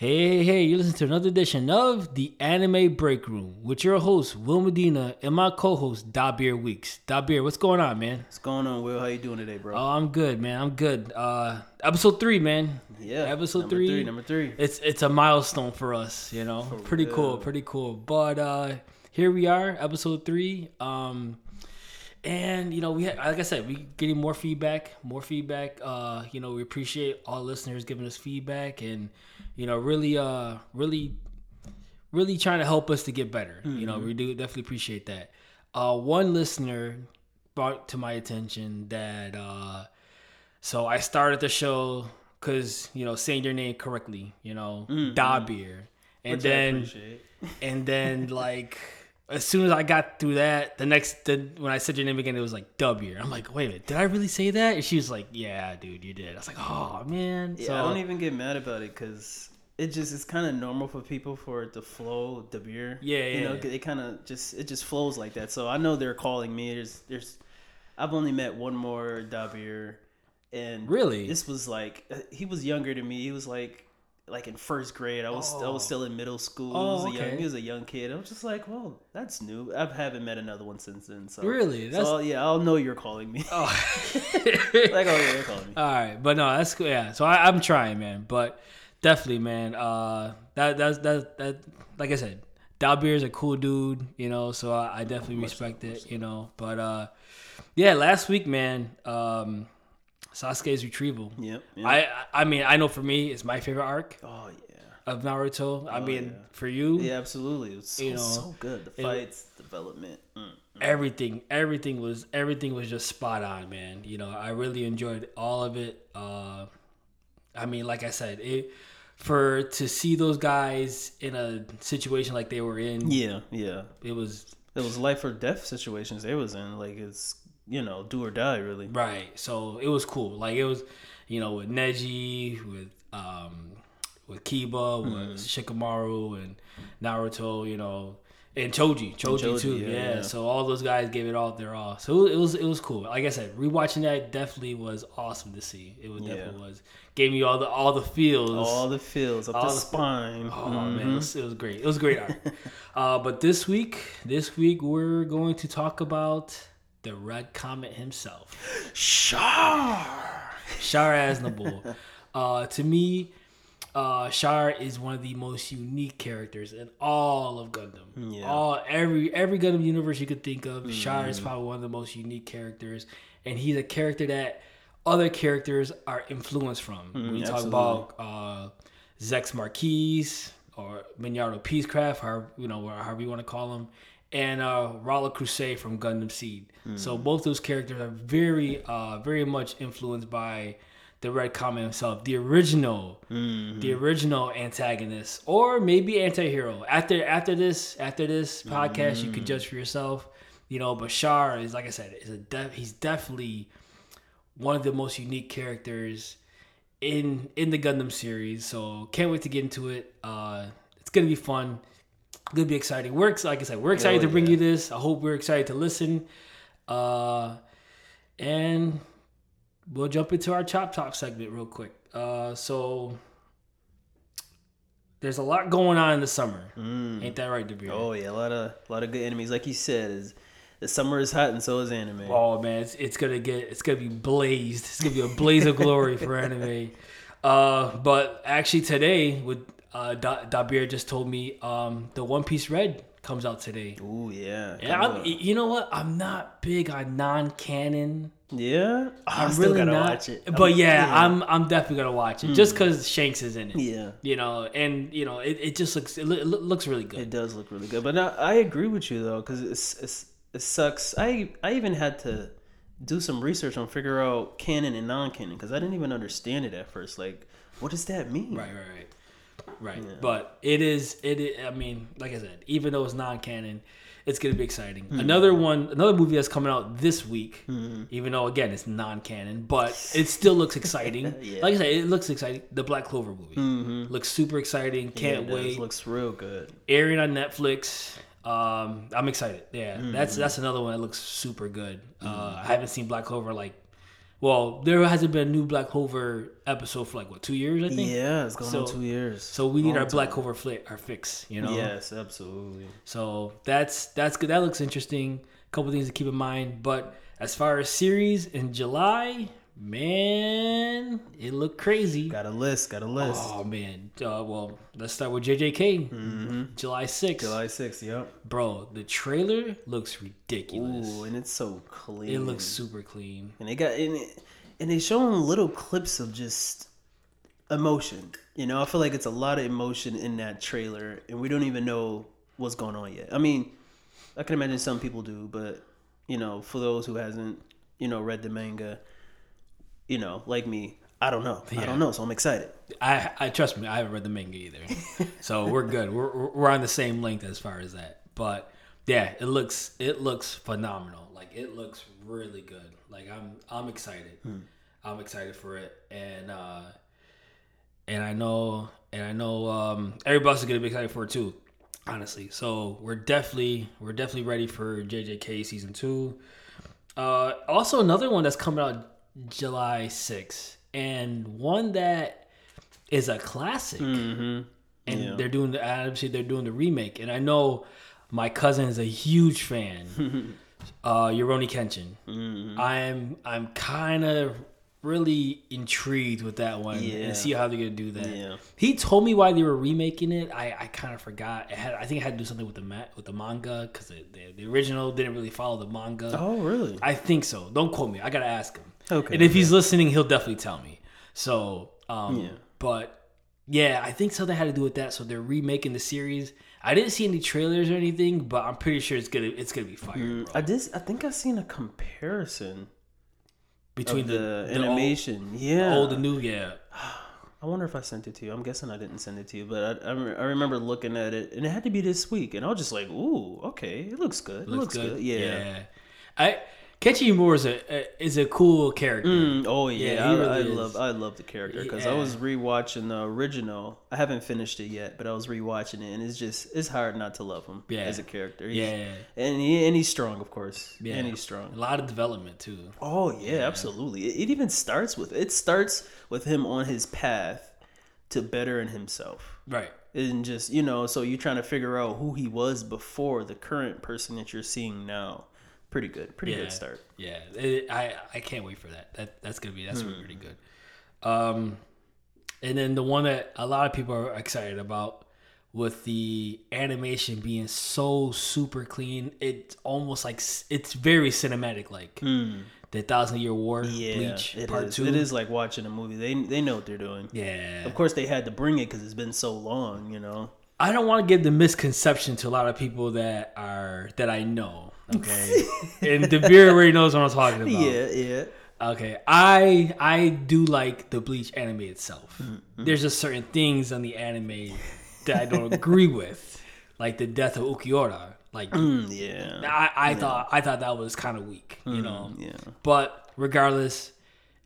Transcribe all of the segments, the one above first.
Hey, hey, you listen to another edition of the Anime Break Room with your host, Will Medina, and my co-host, Dabir Weeks. Dabir, what's going on, man? What's going on, Will? How you doing today, bro? Oh, I'm good, man. I'm good. Uh, episode three, man. yeah, episode number three. three. Number three. It's it's a milestone for us, you know. pretty cool, pretty cool. But uh here we are, episode three. Um and you know, we ha- like I said, we getting more feedback, more feedback. Uh, you know, we appreciate all listeners giving us feedback and you know, really uh really really trying to help us to get better. You know, we do definitely appreciate that. Uh one listener brought to my attention that uh so I started the show because you know saying your name correctly, you know, Dabir, and Which then and then like as soon as I got through that, the next the, when I said your name again, it was like W. I'm like, wait a minute, did I really say that? And she was like, yeah, dude, you did. I was like, oh man. Yeah, so I don't even get mad about it because it just it's kind of normal for people for it to flow the beer. Yeah, You know, yeah. it kind of just it just flows like that. So I know they're calling me. There's there's I've only met one more Dabir, and Really? this was like uh, he was younger than me. He was like like in first grade. I was I Oh. was still in middle school. Oh, he, was a young, okay. he was a young kid. I was just like, well, that's new. I haven't met another one since then. So Really? That's- so yeah, I'll know you're calling me. oh. like oh yeah, you're calling me. All right, but no, that's cool. Yeah, so I, I'm trying, man. But definitely, man. Uh, that that's that that like I said, Dalbeer is a cool dude, you know. So I, I definitely respect it, you know. But uh, yeah, last week, man. Um, Sasuke's retrieval. Yep. yep. I I mean I know for me it's my favorite arc oh yeah. of Naruto. I mean yeah. for you, Yeah, absolutely. It was so, You know, so good. The it- fights, development. Mm. everything everything was everything was just spot on man you know i really enjoyed all of it uh i mean like i said it for to see those guys in a situation like they were in Yeah, yeah. it was It was life or death situations they was in. Like it's you know do or die really. right so it was cool like it was you know with neji with um with kiba with shikamaru and naruto you know and choji choji, Choji, too yeah, yeah, yeah. so all those guys gave it all their all so it was it was cool like i said rewatching that definitely was awesome to see it was Yeah. definitely was gave me all the all the feels All the feels up All the the- spine. Oh Mhm. man, it was, it was great. It was great art. uh, but this week, this week we're going to talk about the Red Comet himself, Char. Char Aznable. uh, to me, uh, Char is one of the most unique characters in all of Gundam. Yeah. All every every Gundam universe you could think of, Char is probably one of the most unique characters, and he's a character that other characters are influenced from. when you talk about uh, Zechs Merquise or Milliardo Peacecraft, however you know however you want to call him, and uh, Rau Le Creuset from Gundam Seed. So both those characters are very uh, very much influenced by the Red Comet himself, the original, the original antagonist, or maybe anti-hero. After after this after this podcast, you can judge for yourself. You know, Bashar is like I said, is a def- he's definitely one of the most unique characters in in the Gundam series. So can't wait to get into it. Uh, it's gonna be fun. Gonna be exciting. We're like I said, we're excited to bring yeah. you this. I hope we're excited to listen. Uh, and we'll jump into our chop top segment real quick. Uh, so there's a lot going on in the summer. Mm. Ain't that right, Dabir? Oh yeah, a lot of a lot of good enemies. Like you said, is the summer is hot and so is anime. Oh man, it's, it's gonna get it's gonna be blazed. It's gonna be a blaze of glory for anime. Uh, but actually today, with uh, da- Dabir just told me um, the One Piece Red comes out today. Ooh yeah. Yeah, I'm, you know what? I'm not big on non-canon. yeah. Oh, I I'm still really gotta not. watch it. But I'm- yeah, I'm I'm definitely gonna watch it just because Shanks is in it. Yeah. You know, and you know, it, it just looks it, loo- looks really good. It does look really good, but I, I agree with you though, because it's, it's it sucks. I I even had to do some research on figure out canon and non-canon because I didn't even understand it at first. Like, what does that mean? Right, right, right, right. But it is it. i- I mean, like I said, even though it's non-canon, it's gonna be exciting. Mm-hmm. Another one, another movie that's coming out this week. Mm-hmm. Even though again it's non-canon, but it still looks exciting. Yeah. Like I said, it looks exciting. The Black Clover movie mm-hmm. looks super exciting. Can't it does. wait. Looks real good. airing on Netflix. Um, I'm excited. Yeah, that's that's another one that looks super good. Uh, I haven't seen Black Clover like Well, there hasn't been a new Black Clover episode for like what two years, I think. Yeah, it's going on So- two years. So we need our Black time. Clover fli our fix, you know. Yes, absolutely. So that's that's good. That looks interesting. A couple things to keep in mind. But as far as series in July, man, it looked crazy. Got a list. Got a list. Oh man. Uh, well, let's start with JJK. Mm-hmm. July 6th. July 6th. Yep. Bro, the trailer looks ridiculous. Ooh, and it's so clean. it looks super clean. and they got and, it, and they showing little clips of just emotion. You know, I feel like it's a lot of emotion in that trailer, and we don't even know what's going on yet. I mean, I can imagine some people do, but you know, for those who hasn't, you know, read the manga, you know, like me, I don't know. I don't know, so I'm excited. I, I trust me, I haven't read the manga either, so we're good. We're we're on the same length as far as that. But yeah, it looks it looks phenomenal. Like it looks really good. Like I'm I'm excited. I'm excited for it, and uh, and I know and I know um, everybody else is gonna be excited for it too. Honestly, so we're definitely we're definitely ready for JJK season two. Uh, also, another one that's coming out July 6th, and one that is a classic. Mm-hmm. And Yeah. they're doing the obviously they're doing the remake, and I know my cousin is a huge fan. uh, Rurouni Kenshin. Mm-hmm. I'm I'm kind of really intrigued with that one Yeah. and see how they're gonna do that. Yeah. He told me why they were remaking it. I, I kind of forgot. Had I think it had to do something with the ma- with the manga because the, the the original didn't really follow the manga. Oh, really? I think so. Don't quote me. I gotta ask him. Okay, And if he's listening, he'll definitely tell me. So, um, Yeah. but yeah, I think something had to do with that. So they're remaking the series. I didn't see any trailers or anything, but I'm pretty sure it's gonna it's gonna be fire. bro. I did. I think I seen a comparison Between the, the, the animation. old, yeah, old and new, yeah. I wonder if I sent it to you. I'm guessing I didn't send it to you, but I, I, I remember looking at it, and it had to be this week, and I was just like, "Ooh, okay, it looks good. It looks, good. Yeah. I Kenshin Himura is a, a is a cool character. Mm, oh yeah, Yeah, I, really I love I love the character because I was rewatching the original. I haven't finished it yet, but I was rewatching it, and it's just it's hard not to love him Yeah. as a character. He's- Yeah, and he, and he's strong, of course. yeah. and he's strong. A lot of development too. Oh yeah, absolutely. It, it even starts with it starts with him on his path to bettering himself. Right. And just, you know, so you're trying to figure out who he was before the current person that you're seeing now. Pretty good. Pretty Yeah. good start. Yeah, it, I I can't wait for that. That that's gonna be that's Hmm. be pretty good. Um, and then the one that a lot of people are excited about with the animation being so super clean, it's almost like it's very cinematic, like the Thousand Year War Hmm. Yeah, Bleach it Part is. Two. It is like watching a movie. They they know what they're doing. Yeah, Of course, they had to bring it because it's been so long. You know. I don't want to give the misconception to a lot of people that are that I know. Okay, and the beer already knows what I'm talking about. Yeah, yeah. Okay, I I do like the Bleach anime itself. Mm-hmm. There's just certain things on the anime that I don't agree with, like the death of Ukitake. Like Mm, yeah. I, I thought I thought that was kind of weak, you know. Mm, Yeah. But regardless,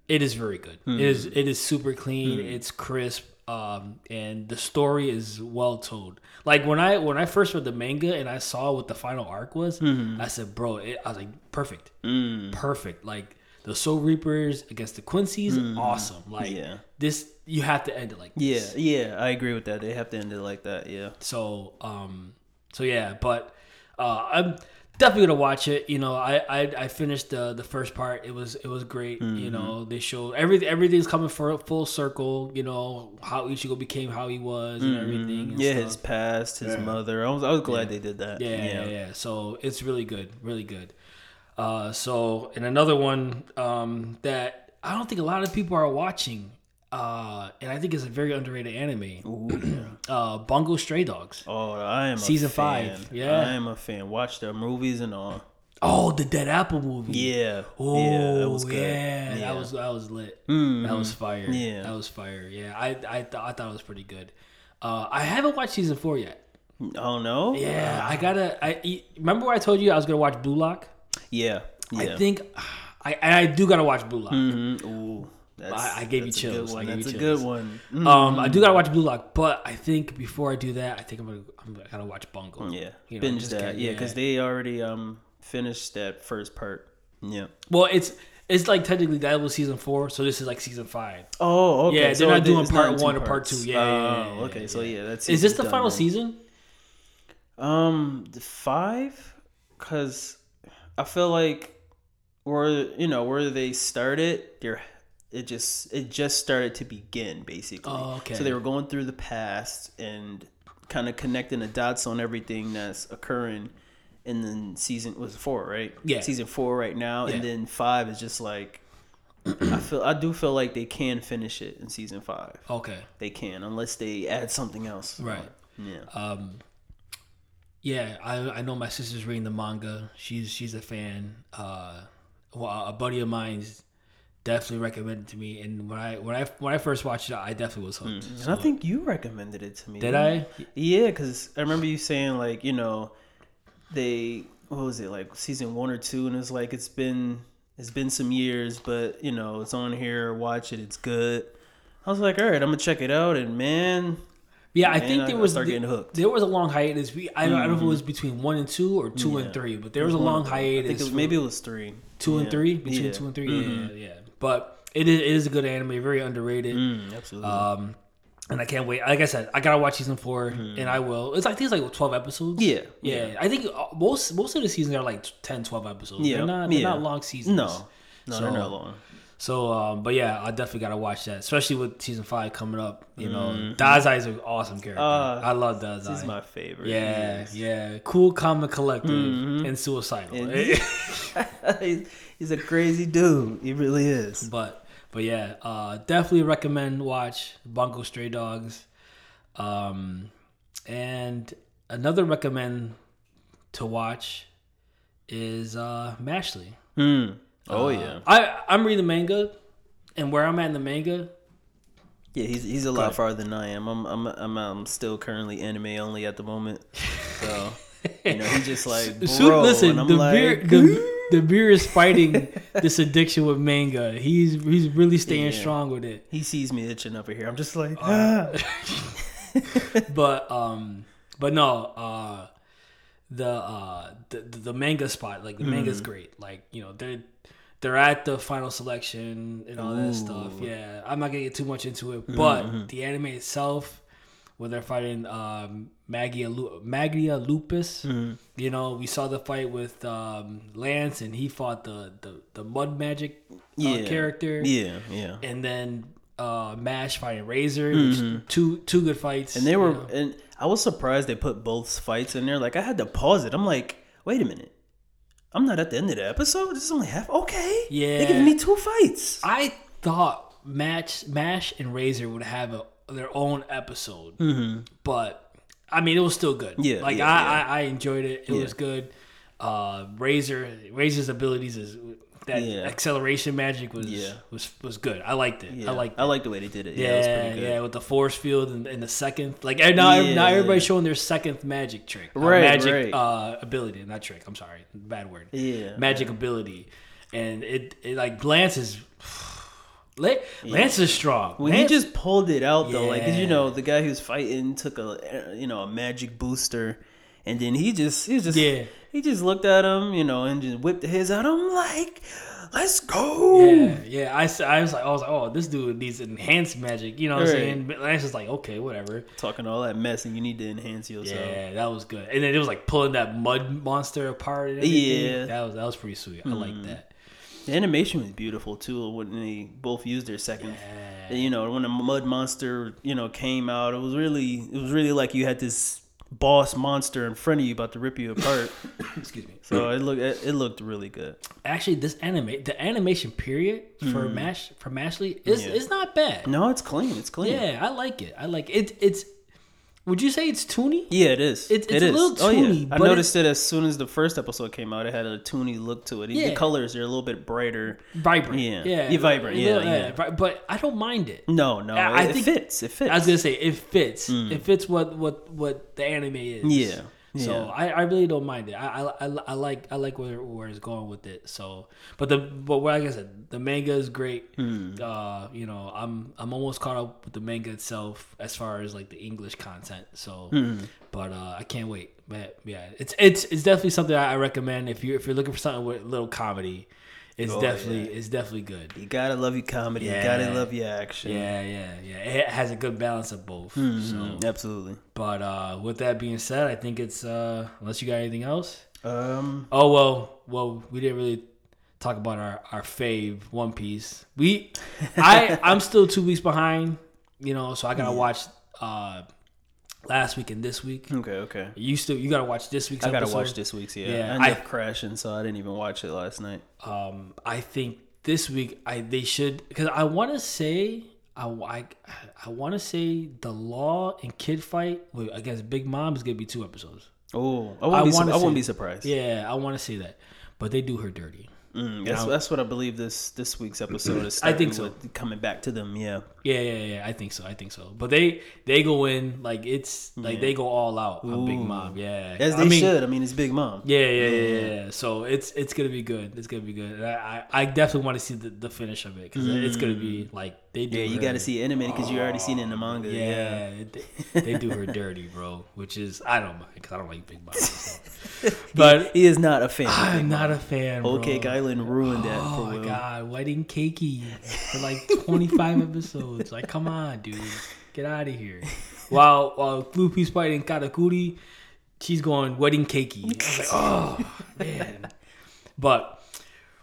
it is very good. Mm-hmm. It is it is super clean. It's crisp, um, and the story is well told. Like when I when I first read the manga and I saw what the final arc was, I said, "Bro," it, I was like, "Perfect, Mm. perfect." Like the Soul Reapers against the Quincy's, awesome. Like Mm. Yeah. this, you have to end it like Yeah, this. yeah, I agree with that. They have to end it like that. Yeah. So, um, so yeah, but uh, I'm definitely gonna watch it. You know, I I, I finished the the first part. It was it was great. Mm-hmm. You know, they showed everything. Everything's coming for full circle. You know how Ichigo became how he was and everything. And Mm-hmm. Yeah, stuff. his past, his mother. I was I was glad they did that. Yeah, yeah, yeah. So it's really good, really good. Uh, so and another one um, that I don't think a lot of people are watching, uh, and I think it's a very underrated anime. uh, Bungo Stray Dogs. Oh, I am Season a fan. five, yeah. I am a fan. Watch the movies and all. Oh, the Dead Apple movie. Yeah, Oh, yeah, that was good. yeah, Yeah. that was that was lit. Mhm. That was fire. Yeah. that was fire. Yeah, I I, th- I thought it was pretty good. Uh, I haven't watched season four yet. Oh no. Yeah, I gotta. I remember I told you I was gonna watch Blue Lock. Yeah. Yeah. I think I and I do gotta watch Blue Lock. Mhm. I- I gave you that's a good chills. I one. gave you That's a chills. good one. Mm. Um, I do gotta watch Blue Lock, but I think before I do that, I think I'm gonna I'm gonna watch Bungo. yeah. You know, Binge that. yeah, because they already um finished that first part. Yeah. Well, it's It's like technically that was season four, so this is like season five. Oh, okay. Yeah, they're so not doing part two one or part two. Yeah, yeah, yeah, Oh, yeah, okay. yeah, So yeah. yeah, that's Is this the final then. season? Um, the five, because I feel like where you know where they started, they're it just it just started to begin basically. Oh, okay. So they were going through the past and kind of connecting the dots on everything that's occurring. And then season was four, right? Yeah. Season four right now, Yeah. and then five is just like I feel I do feel like they can finish it in season five. Okay. They can unless they add something else. Right. Yeah. Um, yeah, I I know my sister's reading the manga. She's she's a fan. Uh, well, a buddy of mine's definitely recommended to me, and when I when I when I first watched it, I definitely was hooked. And I think you recommended it to me. Did I? you? Yeah, because I remember you saying like you know, they what was it like season one or two, and it's like it's been it's been some years, but you know it's on here. Watch it, it's good. I was like, all right, I'm gonna check it out, and man, Yeah, I think there I was start getting hooked. There was a long hiatus. We I don't, I don't know if it was between one and two or two and three, but there was a long hiatus. I think it was, maybe it was three, two and three between Yeah. two and 3 Mhm. Yeah, yeah. But it is, a good anime, very underrated. Mm, absolutely. Um, and I can't wait. Like I said, I gotta watch season 4 and I will. It's I think it's like twelve episodes. Yeah, yeah. I think uh, most most of the seasons are like 10, 12 episodes. Yeah, they're not they're yeah. not long seasons. no, no, they're not long. So, um, but yeah, I definitely gotta watch that, especially with season five coming up. You know, Mhm. Dazai is an awesome character. Uh, I love Dazai. Is my favorite. Yeah, Yes. yeah. Cool, calm, and collective, Mhm. and suicidal. And- he's, he's a crazy dude. He really is. but but yeah, uh, definitely recommend watch Bungo Stray Dogs. Um, and another recommend to watch is uh, Mashle. Hmm. Oh Uh, yeah, I I'm reading the manga, and where I'm at in the manga, yeah. He's he's a lot ahead. farther than I am. I'm I'm I'm, I'm still currently anime only at the moment. So you know, he's just like bro, Shoot, listen, and I'm the like, beer, the, the beer is fighting this addiction with manga. He's he's really staying Yeah. strong with it. he sees me itching over here. I'm just like, Uh, ah. but um but no uh the uh the, the manga spot like the manga's Mm-hmm. great like you know they're they're at the final selection and all that stuff Mm-hmm, yeah i'm not gonna get too much into it but the anime itself where they're fighting um Magia, Lu- Magia Lupus. Mm-hmm. You know, we saw the fight with um, Lance, and he fought the the, the mud magic uh, Yeah. character yeah, yeah. and then uh Mash fighting Razor, which two two good fights. Mm-hmm. And they you were, know. and I was surprised they put both fights in there. Like I had to pause it. I'm like, wait a minute. I'm not at the end of the episode. This is only half. Okay. Yeah. They giving me two fights. I thought Match Mash and Razor would have a, their own episode, but I mean it was still good. Mm-hmm. Yeah, like yeah, I, yeah. I I enjoyed it. It Yeah. was good. Uh, Razor Razor's abilities is that Yeah. acceleration magic was Yeah. was was good. I liked it. Yeah. I liked. I it. like the way they did it. Yeah, it was Yeah, pretty good. yeah, with the force field and, and the second, like now, now Yeah. everybody's showing their second magic trick, uh, Right, magic right. Uh, ability, not trick. I'm sorry, bad word. Yeah, magic ability, and it, it like Lance is, La- Lance is strong. When he just pulled it out though, like 'cause you know the guy who's fighting took a you know a magic booster, and then he just he just Yeah. he just looked at him you know and just whipped his out. I'm like, let's go. yeah, yeah. I, I was like, I was like, oh, this dude needs enhanced magic. You know what I'm saying? But Lance is like, okay, whatever. Talking all that mess and you need to enhance yourself. Yeah, that was good. And then it was like pulling that mud monster apart. And. Yeah. Mm-hmm. that was that was pretty sweet. I like that. The animation was beautiful too when they both used their second. Yeah. You know when the mud monster you know came out, it was really it was really like you had this boss monster in front of you about to rip you apart. Excuse me. so it looked it, it looked really good. Actually, this anime, the animation period for mm-hmm. Mash for Mashle is. Yeah. is not bad. No, it's clean. It's clean. Yeah, I like it. I like it. It's. Would you say it's toony? Yeah, it is. It's- it's It a is. little oh, yeah. toony, I noticed it as soon as the first episode came out. It had a toony look to it. Yeah. The colors are a little bit brighter. Vibrant. Yeah. yeah, Yeah, vibrant. A Yeah, yeah. But I don't mind it. No, no, I- I it, think- fits. It fits. I was gonna say it fits. It fits what what what the anime is. Mm. Yeah, So. I, I really don't mind it. I, I, I, like I like where where it's going with it. So, but the but like I said, the manga is great. Mm. Uh, you know, I'm I'm almost caught up with the manga itself as far as like the English content. So, Mm. but uh, I can't wait. But yeah, it's it's it's definitely something I I recommend if you if you're looking for something with a little comedy. It's Oh, definitely yeah. it's definitely good. You gotta love your comedy. You gotta love your action. Yeah, yeah, yeah. It has a good balance of both. Mhm, So, Absolutely. but uh, with that being said, I think it's uh, unless you got anything else. Um. Oh well, well we didn't really talk about our our fave One Piece. We, I I'm still two weeks behind. You know, so I gotta watch uh last week and this week. Okay. Okay. You still you gotta watch this week's. I gotta episode. watch this week's. Yeah. Yeah, I I- ended up crashing, so I didn't even watch it last night. Um, I think this week I they should because I want to say I I, I want to say the Law and Kid fight against Big Mom is gonna be two episodes. Oh, I wouldn't, be, su- I wouldn't be surprised. Yeah, I want to say that, but they do her dirty. Mm, that's know? that's what I believe this this week's episode is. I think with Coming back to them. Yeah. Yeah, yeah, yeah. I think so. I think so. But they they go in like it's like they go all out on Big Mom. Yeah, As I they mean, should. I mean, it's Big Mom. Yeah, yeah, yeah, yeah, yeah. So it's it's gonna be good. It's gonna be good. I I, I definitely want to see the, the finish of it because it's gonna be like they do. Yeah, you got to see it animated because you already seen it in the manga. Yeah, Yeah. They, they do her dirty, bro. Which is I don't mind because I don't like Big Mom. So. But he is not a fan. I'm not a fan. Bro. Cake Island ruined that Oh for my Will. god, wedding cakey for like 25 episodes. Like, come on, dude, get out of here. While while Blue Piece fighting Katakuri, she's going wedding cakey. I was like, oh man. But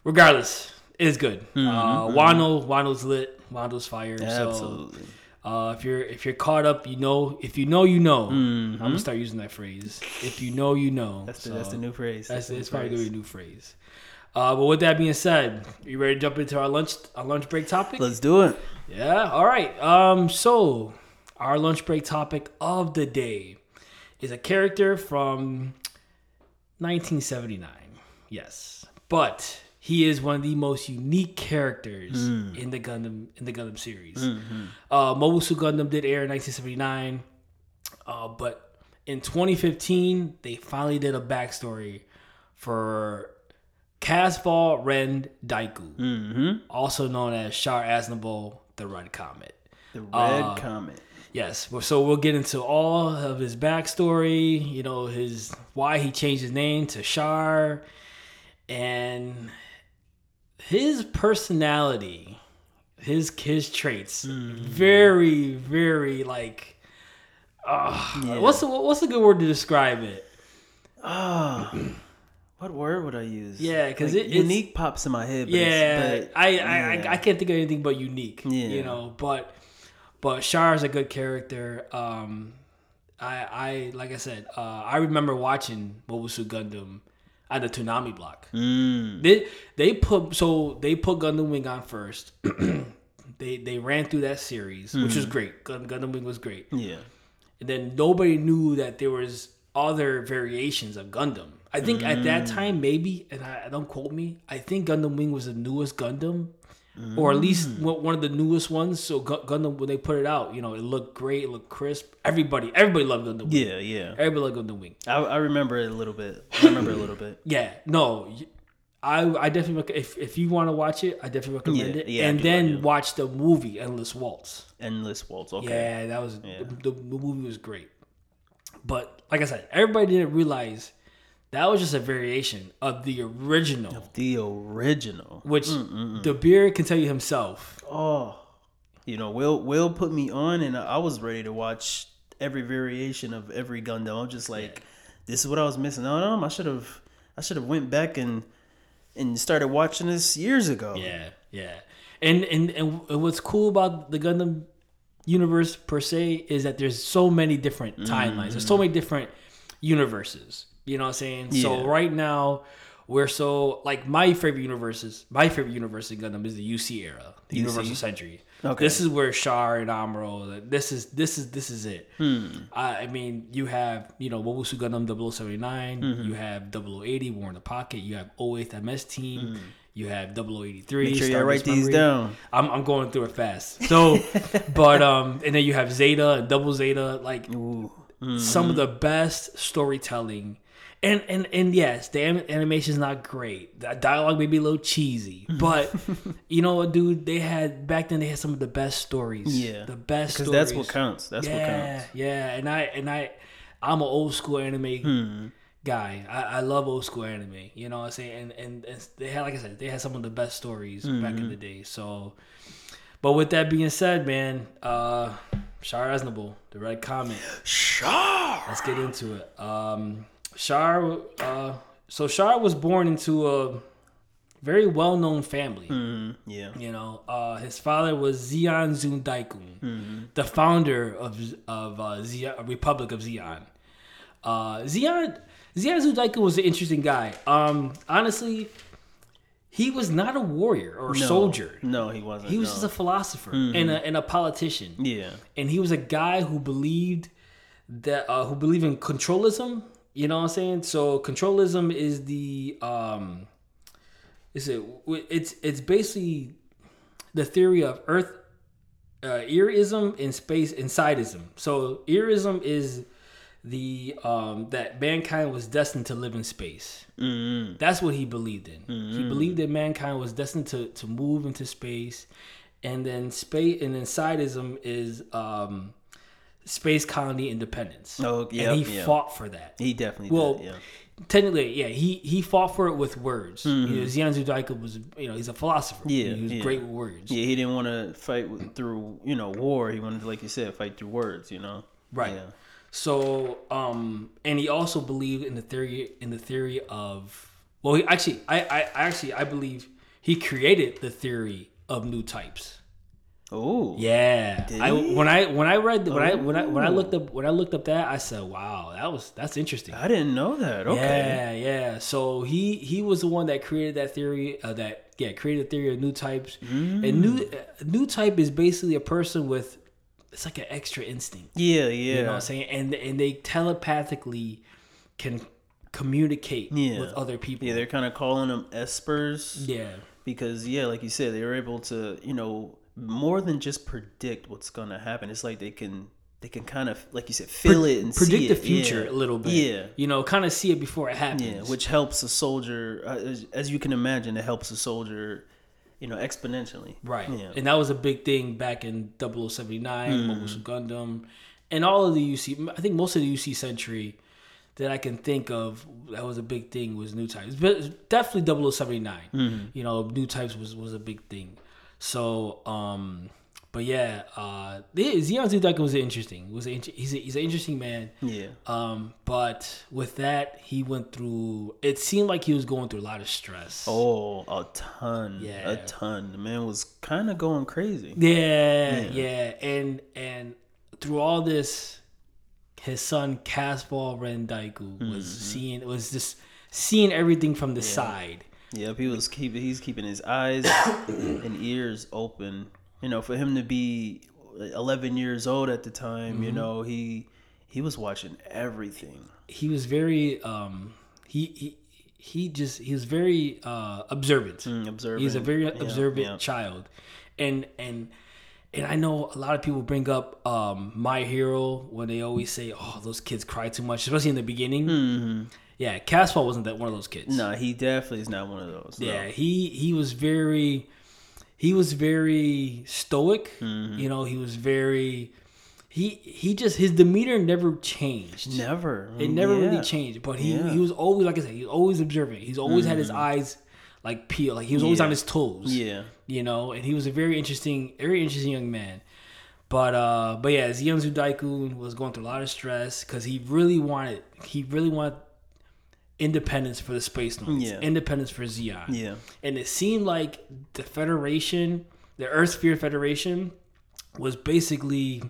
regardless, it's good. Uh, Wano, Wano's lit. Wano's fire. So Absolutely. uh, if you're if you're caught up, you know. If you know, you know. Mhm. I'm gonna start using that phrase. If you know, you know. That's the, that's the new phrase. that's the new it's probably gonna be a new phrase. Uh, but with that being said, are you ready to jump into our lunch our lunch break topic? Let's do it. Yeah. All right. Um. So our lunch break topic of the day is a character from 1979. Yes, but he is one of the most unique characters in the Gundam in the Gundam series. Uh, Mobusu Gundam did air in 1979, uh, but in 2015 they finally did a backstory for Casval Rem Deiku, Mm-hmm. also known as Char Aznable, the Red Comet. The red Uh, comet. Yes, so we'll get into all of his backstory, you know, his why he changed his name to Char, and his personality, his his traits, very very like. Uh, Yeah. What's the, what's a good word to describe it? Ah, what word would I use? Yeah, 'cause Like, it- unique pops in my head. But Yeah, but, I, I, yeah. I I can't think of anything but unique. Yeah. you know, but but Char's a good character. Um, I I like I said, uh, I remember watching Mobusu Gundam at the Toonami block. Mm. They they put so they put Gundam Wing on first. they they ran through that series, which Hmm. was great. Gun, Gundam Wing was great. Yeah. And then nobody knew that there was other variations of Gundam. I think at that Mm. time, maybe, and I, don't quote me. I think Gundam Wing was the newest Gundam, or at least Mm. one of the newest ones. So Gundam, when they put it out, you know, it looked great, it looked crisp. Everybody, everybody loved Gundam Wing. Yeah, yeah. Everybody loved Gundam Wing. I, I remember it a little bit. I remember a little bit. Yeah, no, I I definitely if if you want to watch it, I definitely recommend Yeah, it. yeah, and do, then watch the movie Endless Waltz. Endless waltz. Okay. Yeah, that was Yeah. The, the movie was great. But like I said, everybody didn't realize that was just a variation of the original, Of The original. which mm, mm, mm. the beer can tell you himself. Oh, you know, Will Will put me on, and I was ready to watch every variation of every Gundam. I'm just like, this is what I was missing out on. I should have, I should have went back and and started watching this years ago. Yeah, yeah. And and and what's cool about the Gundam universe per se is that there's so many different timelines. There's so mm-hmm. many different universes. You know what I'm saying? So right now we're so like my favorite universes. My favorite universe in Gundam is the UC era, the Universal Century. Okay. This is where Char and Amuro. This is this is this is it. Hmm. I, I mean, you have you know Mobusu Gundam 079. Mm-hmm. You have 0080 War in the Pocket. You have 08th MS Team. You have 0083. Hmm. Make sure you write these down. I'm, I'm going through it fast. So, but um, and then you have Zeta and Double Zeta, like Ooh. some of the best storytelling. And and and yes, the anim- animation's not great. The dialogue may be a little cheesy, but you know what, dude? They had back then. They had some of the best stories. Yeah. the best Because that's what counts. That's yeah, what counts. yeah. And I and I, I'm an old school anime Hmm. guy. I, I love old school anime. You know what I'm saying? And, and and they had like I said, they had some of the best stories back in the day. So, but with that being said, man, uh, Char Aznable, the red comet. Sure. Let's get into it. Um, Char, uh, so Char was born into a very well-known family. Mm, yeah. You know, uh, his father was Zeon Zun Daikun, the founder of of uh, Republic of Zeon. Uh, Zeon Zun Daikun was an interesting guy. Um, honestly, he was not a warrior or No. soldier. No, he wasn't. He was no. just a philosopher and a and a politician yeah. and he was a guy who believed that uh, who believed in controlism. You know what I'm saying? So controlism is the um, is it? It's it's basically the theory of Earth uh, erism and space insidism. So erism is the um, that mankind was destined to live in space. Mm, That's what he believed in. He believed that mankind was destined to, to move into space, and then space and then sidism is um, space colony independence. Oh, yep, and he yeah. fought for that. he definitely Well, did. Yeah. Technically, yeah, he he fought for it with words. You know, Zeon Zhudaika was, you know, he's a philosopher. Mm-hmm. Yeah, he was yeah. great with words. Yeah, he didn't want to fight with, through, you know, war. He wanted to, like you said, fight through words. You know. Right. Yeah. So, um, and he also believed in the theory in the theory of well, he actually, I, I actually, I believe he created the theory of new types. Oh. Yeah, Did I when I when I read the, when I when I when I looked up when I looked up that I said, wow, that was that's interesting. I didn't know that. Okay. Yeah, yeah. So he he was the one that created that theory. Uh, that yeah, created a theory of new types. Mm. And new uh, new type is basically a person with it's like an extra instinct. Yeah. Yeah. You know what I'm saying? And and they telepathically can communicate Yeah. with other people. Yeah, they're kind of calling them espers yeah. because, yeah, like you said, they were able to, you know, more than just predict what's gonna happen. It's like they can, they can kind of, like you said, feel it and predict the future Yeah. a little bit. Yeah. You know, kind of see it before it happens. Yeah, which helps a soldier, uh, as, as you can imagine, it helps a soldier, you know, exponentially. Right. Yeah. And that was a big thing back in 0079, Mm. Mobile Suit Gundam, and all of the UC. I think most of the UC Century that I can think of that was a big thing was new types. But definitely 0079. Mm-hmm. You know, new types was was a big thing. So, um but yeah, uh yeah, Zudaikin was interesting. Was an, he's a, he's an interesting man. Yeah. Um, but with that, he went through. It seemed like he was going through a lot of stress. Oh, a ton. Yeah. A ton. The man was kind of going crazy. Yeah, yeah, and and through all this, his son Casval Rendaiku was seeing was just seeing everything from the side. Yep, he was keeping he's keeping his eyes and ears open. You know, for him to be 11 years old at the time, Mm-hmm. you know, he he was watching everything. He was very um he he he just he was very uh observant. Mm, observing. He's a very Yeah, observant yeah. child, and and and I know a lot of people bring up um, My Hero when they always say, "Oh, those kids cry too much," especially in the beginning. Mm-hmm. Yeah, Casval wasn't that one of those kids. No, he definitely is not one of those. no. Yeah, he he was very he was very stoic. Mm-hmm. You know, he was very he he just his demeanor never changed. Never. It never Yeah. really changed. But he Yeah. he was always like I said, he was always observant. He's always had his eyes like peeled. Like he was always Yeah. on his toes. Yeah. You know, and he was a very interesting, very interesting young man. But uh, but yeah, Zeon Daikun was going through a lot of stress because he really wanted, he really wanted independence for the space Marines, Yeah. independence for Zeon. Yeah. And it seemed like the Federation, the Earth Sphere Federation, was basically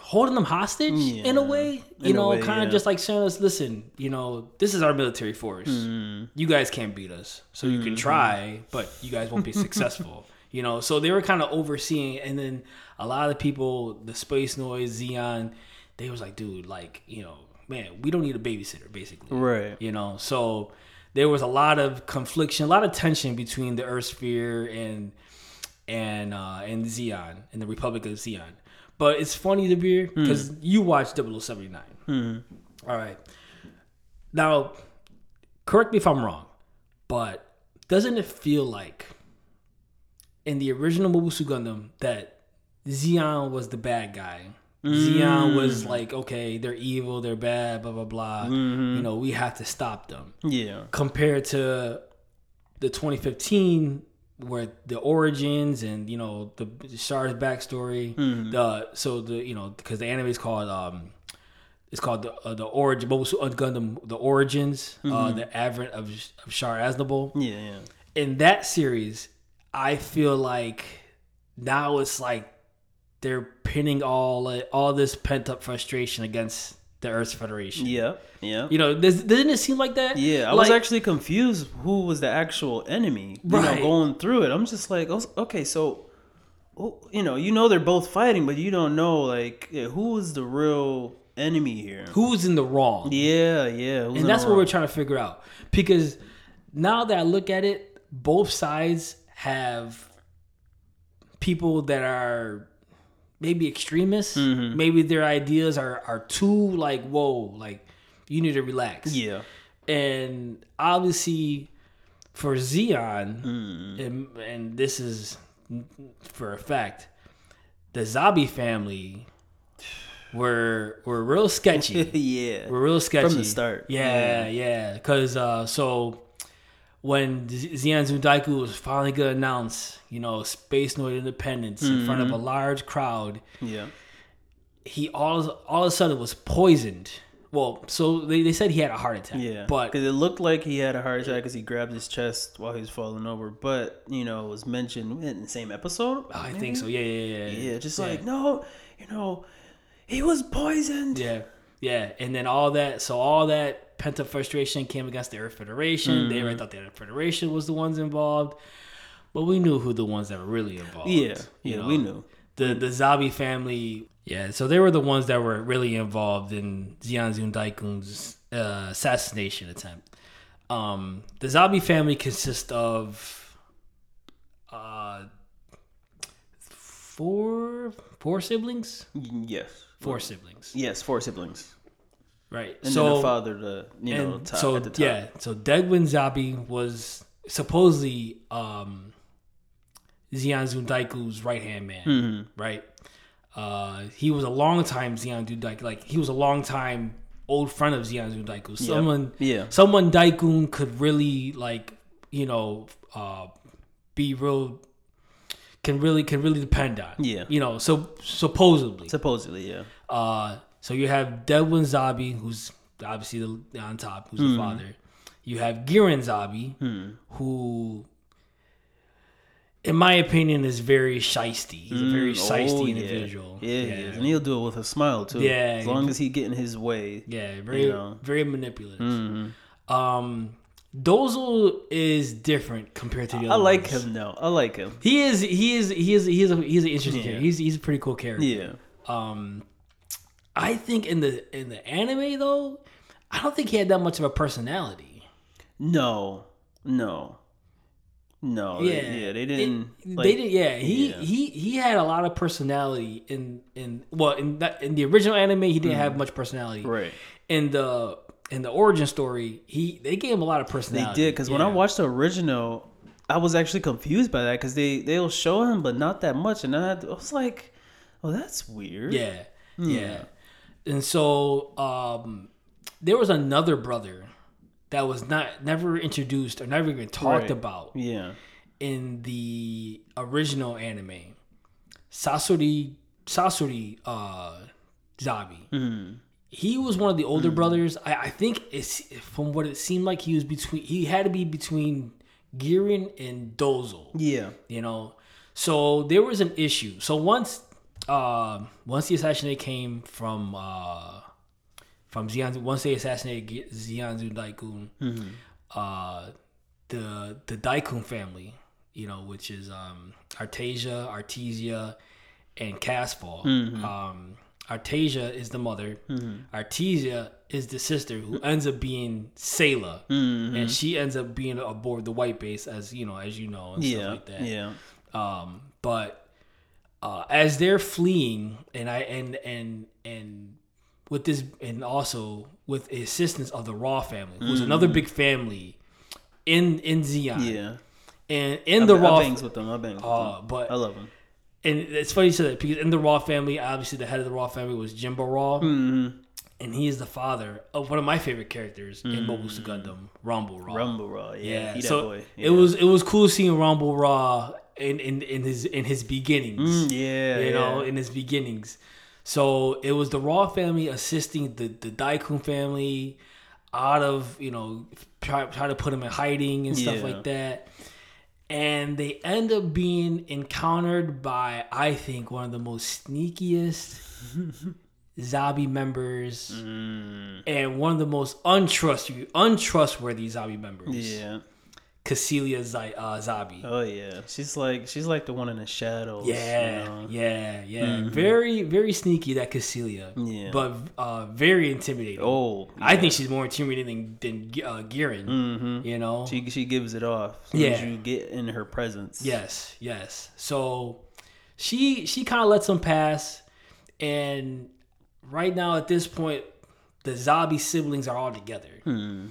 holding them hostage in a way. You a know, kind of yeah. just like saying us, listen, you know, this is our military force. Mm-hmm. You guys can't beat us. So you can try, but you guys won't be successful. You know, so they were kind of overseeing and then a lot of the people, the space noise, Zeon, they was like, dude, like, you know, man, we don't need a babysitter, basically. Right. you know so there was a lot of confliction a lot of tension between the earth sphere and and uh and zeon and the republic of zeon. But it's funny to be because you watched 0079 All right. Now correct me if i'm wrong but doesn't it feel like in the original Mobusu Gundam that Zeon was the bad guy Zeon was like, okay, they're evil, they're bad, blah blah blah. You know, we have to stop them. Yeah. Compared to the 2015, where the origins and you know the Char's backstory, the so the you know because the anime is called um, it's called the uh, the origin, Mobile Suit Gundam, the origins, uh, the advent of of Char Aznable Yeah. Yeah. in that series, I feel like now it's like they're pinning all all this pent up frustration against the Earth Federation. Yeah. Yeah. You know, does, doesn't it seem like that? Yeah, I Like- was actually confused who was the actual enemy. Right. know, going through it, I'm just like, oh, okay, so, oh, you know, you know they're both fighting, but you don't know like yeah, who was the real enemy here. who's in the wrong. Yeah, yeah, and that's what we're trying to figure out. Because now that I look at it, both sides have people that are maybe extremists. Mm-hmm. Maybe their ideas are are too like whoa, like you need to relax. Yeah, and obviously for Zeon, Mm. and, and this is for a fact, the Zabi family were were real sketchy. yeah, we're real sketchy from the start. Yeah, yeah, because uh, so when Z- Zeon Zundaiku was finally gonna announce, you know, Space Noid Independence in front of Mm-hmm. a large crowd, yeah, he all all of a sudden was poisoned. Well, so they, they said he had a heart attack. yeah. but because it looked like he had a heart attack because he grabbed his chest while he was falling over. But you know, it was mentioned in the same episode. I maybe? think so. Yeah, yeah, yeah. Yeah, just like no, you know, he was poisoned. Yeah, yeah, and then all that. So all that pent up frustration came against the Earth Federation. They Mm-hmm. already thought the Earth Federation was the ones involved, but we knew who the ones that were really involved. Yeah, you yeah, know? we knew. the the Zabi family. Yeah, so they were the ones that were really involved in Zeon Daikung's uh, assassination attempt. Um, the Zabi family consists of uh, four four siblings. Yes, Four siblings, yes, four siblings, right? and so the father, the you know, top, so at the top. yeah, so Degwin Zabi was supposedly um, Zeon Zundaiku's right hand man, Mm-hmm. right? Uh, he was a long time Zeon Zundaiku, like he was a long time old friend of Zeon Zundaiku. Someone, Yeah. someone Daikun could really like, you know, uh, be real. Can really can really depend on. Yeah. You know, so supposedly. supposedly, yeah, Uh, so you have Degwin Zabi, who's obviously the, on top, who's Hmm. the father. You have Gihren Zabi, who, in my opinion, is very shisty. He's a very shisty Oh, yeah. individual. Yeah, he is. and he'll do it with a smile too. Yeah. as long as he getting his way. Yeah, very You know. very manipulative. Mm-hmm. Um, Dozle is different compared to the other I like ones. him though. I like him. He is he is he is he is a, he's an interesting Yeah. character. He's he's a pretty cool character. Yeah, Um, I think in the in the anime though, I don't think he had that much of a personality. no, no, no. Yeah, they, yeah, they didn't. like, they did. Yeah, he yeah. he he had a lot of personality in in well in that in the original anime he didn't have much personality. Mm. Right. In the in the origin story, he they gave him a lot of personality. They did because when I watched the original, I was actually confused by that because they they'll show him but not that much, and I, I was like, "Oh, that's weird." Yeah, yeah. And so um, there was another brother that was not never introduced or never even talked Right. about yeah, in the original anime. Sasro Sasro uh, Zabi. Mm-hmm. He was one of the older brothers. I, I think it's from what it seemed like he was between. He had to be between Gihren and Dozle yeah, you know so there was an issue so once uh, once the assassination came from uh, from Zeon, once they assassinated Xianzhu Daikun, uh, the the Daikun family, you know, which is um, Artesia, Artesia, and Casval. Um, Artesia is the mother. Artesia is the sister who ends up being Sayla, and she ends up being aboard the White Base, as you know, as you know, and stuff yeah, like that. yeah. Um, but uh, as they're fleeing, and I and and and with this, and also with the assistance of the Ral family, who's another big family in in Zeon, Yeah, and in the I, Ral, I bangs with them. I bangs with uh, them. but I love them. and it's funny you said that because in the Ral family, obviously the head of the Ral family was Jimba Ral, Mm-hmm. and he is the father of one of my favorite characters in Mobile Suit Gundam, Ramba Ral. Ramba Ral. Yeah. Yeah, so boy. it was it was cool seeing Ramba Ral in, in, in his in his beginnings. Mm, yeah. you know, in his beginnings. So it was the Ral family assisting the the Daikun family out of you know try, try to put him in hiding and stuff Yeah. like that. And they end up being encountered by I think one of the most sneakiest Zabi members Mm, and one of the most untrustworthy untrustworthy Zabi members. yeah. Casilia Z- uh, Zabi. Oh yeah. She's like she's like the one in the shadows. Yeah, You know? yeah, yeah. Very, very sneaky that Casilia. Yeah. But uh, very intimidating. Oh. I think she's more intimidating than than uh. Mhm. You know. She she gives it off. As Yeah. you get in her presence. yes, yes. So she she kind of lets him pass, and right now at this point, the Zabi siblings are all together. Hmm.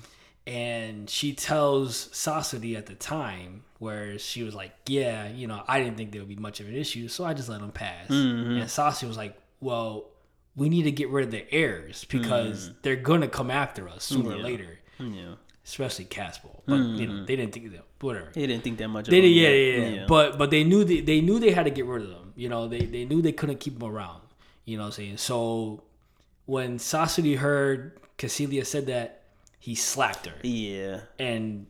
And she tells Sasro at the time where she was like, "Yeah, you know, I didn't think there would be much of an issue, so I just let him pass." Mm-hmm. And Sasro was like, "Well, we need to get rid of the heirs because mm-hmm. they're gonna come after us sooner or later, Yeah. especially Casval." But you know, mm-hmm. they didn't think that. Whatever. He didn't think that much. They of did, yeah, yet. yeah, yeah, But but they knew they, they knew they had to get rid of them. You know, they they knew they couldn't keep them around. You know what I'm saying? So when Sasro heard Casilia said that, he slapped her yeah. and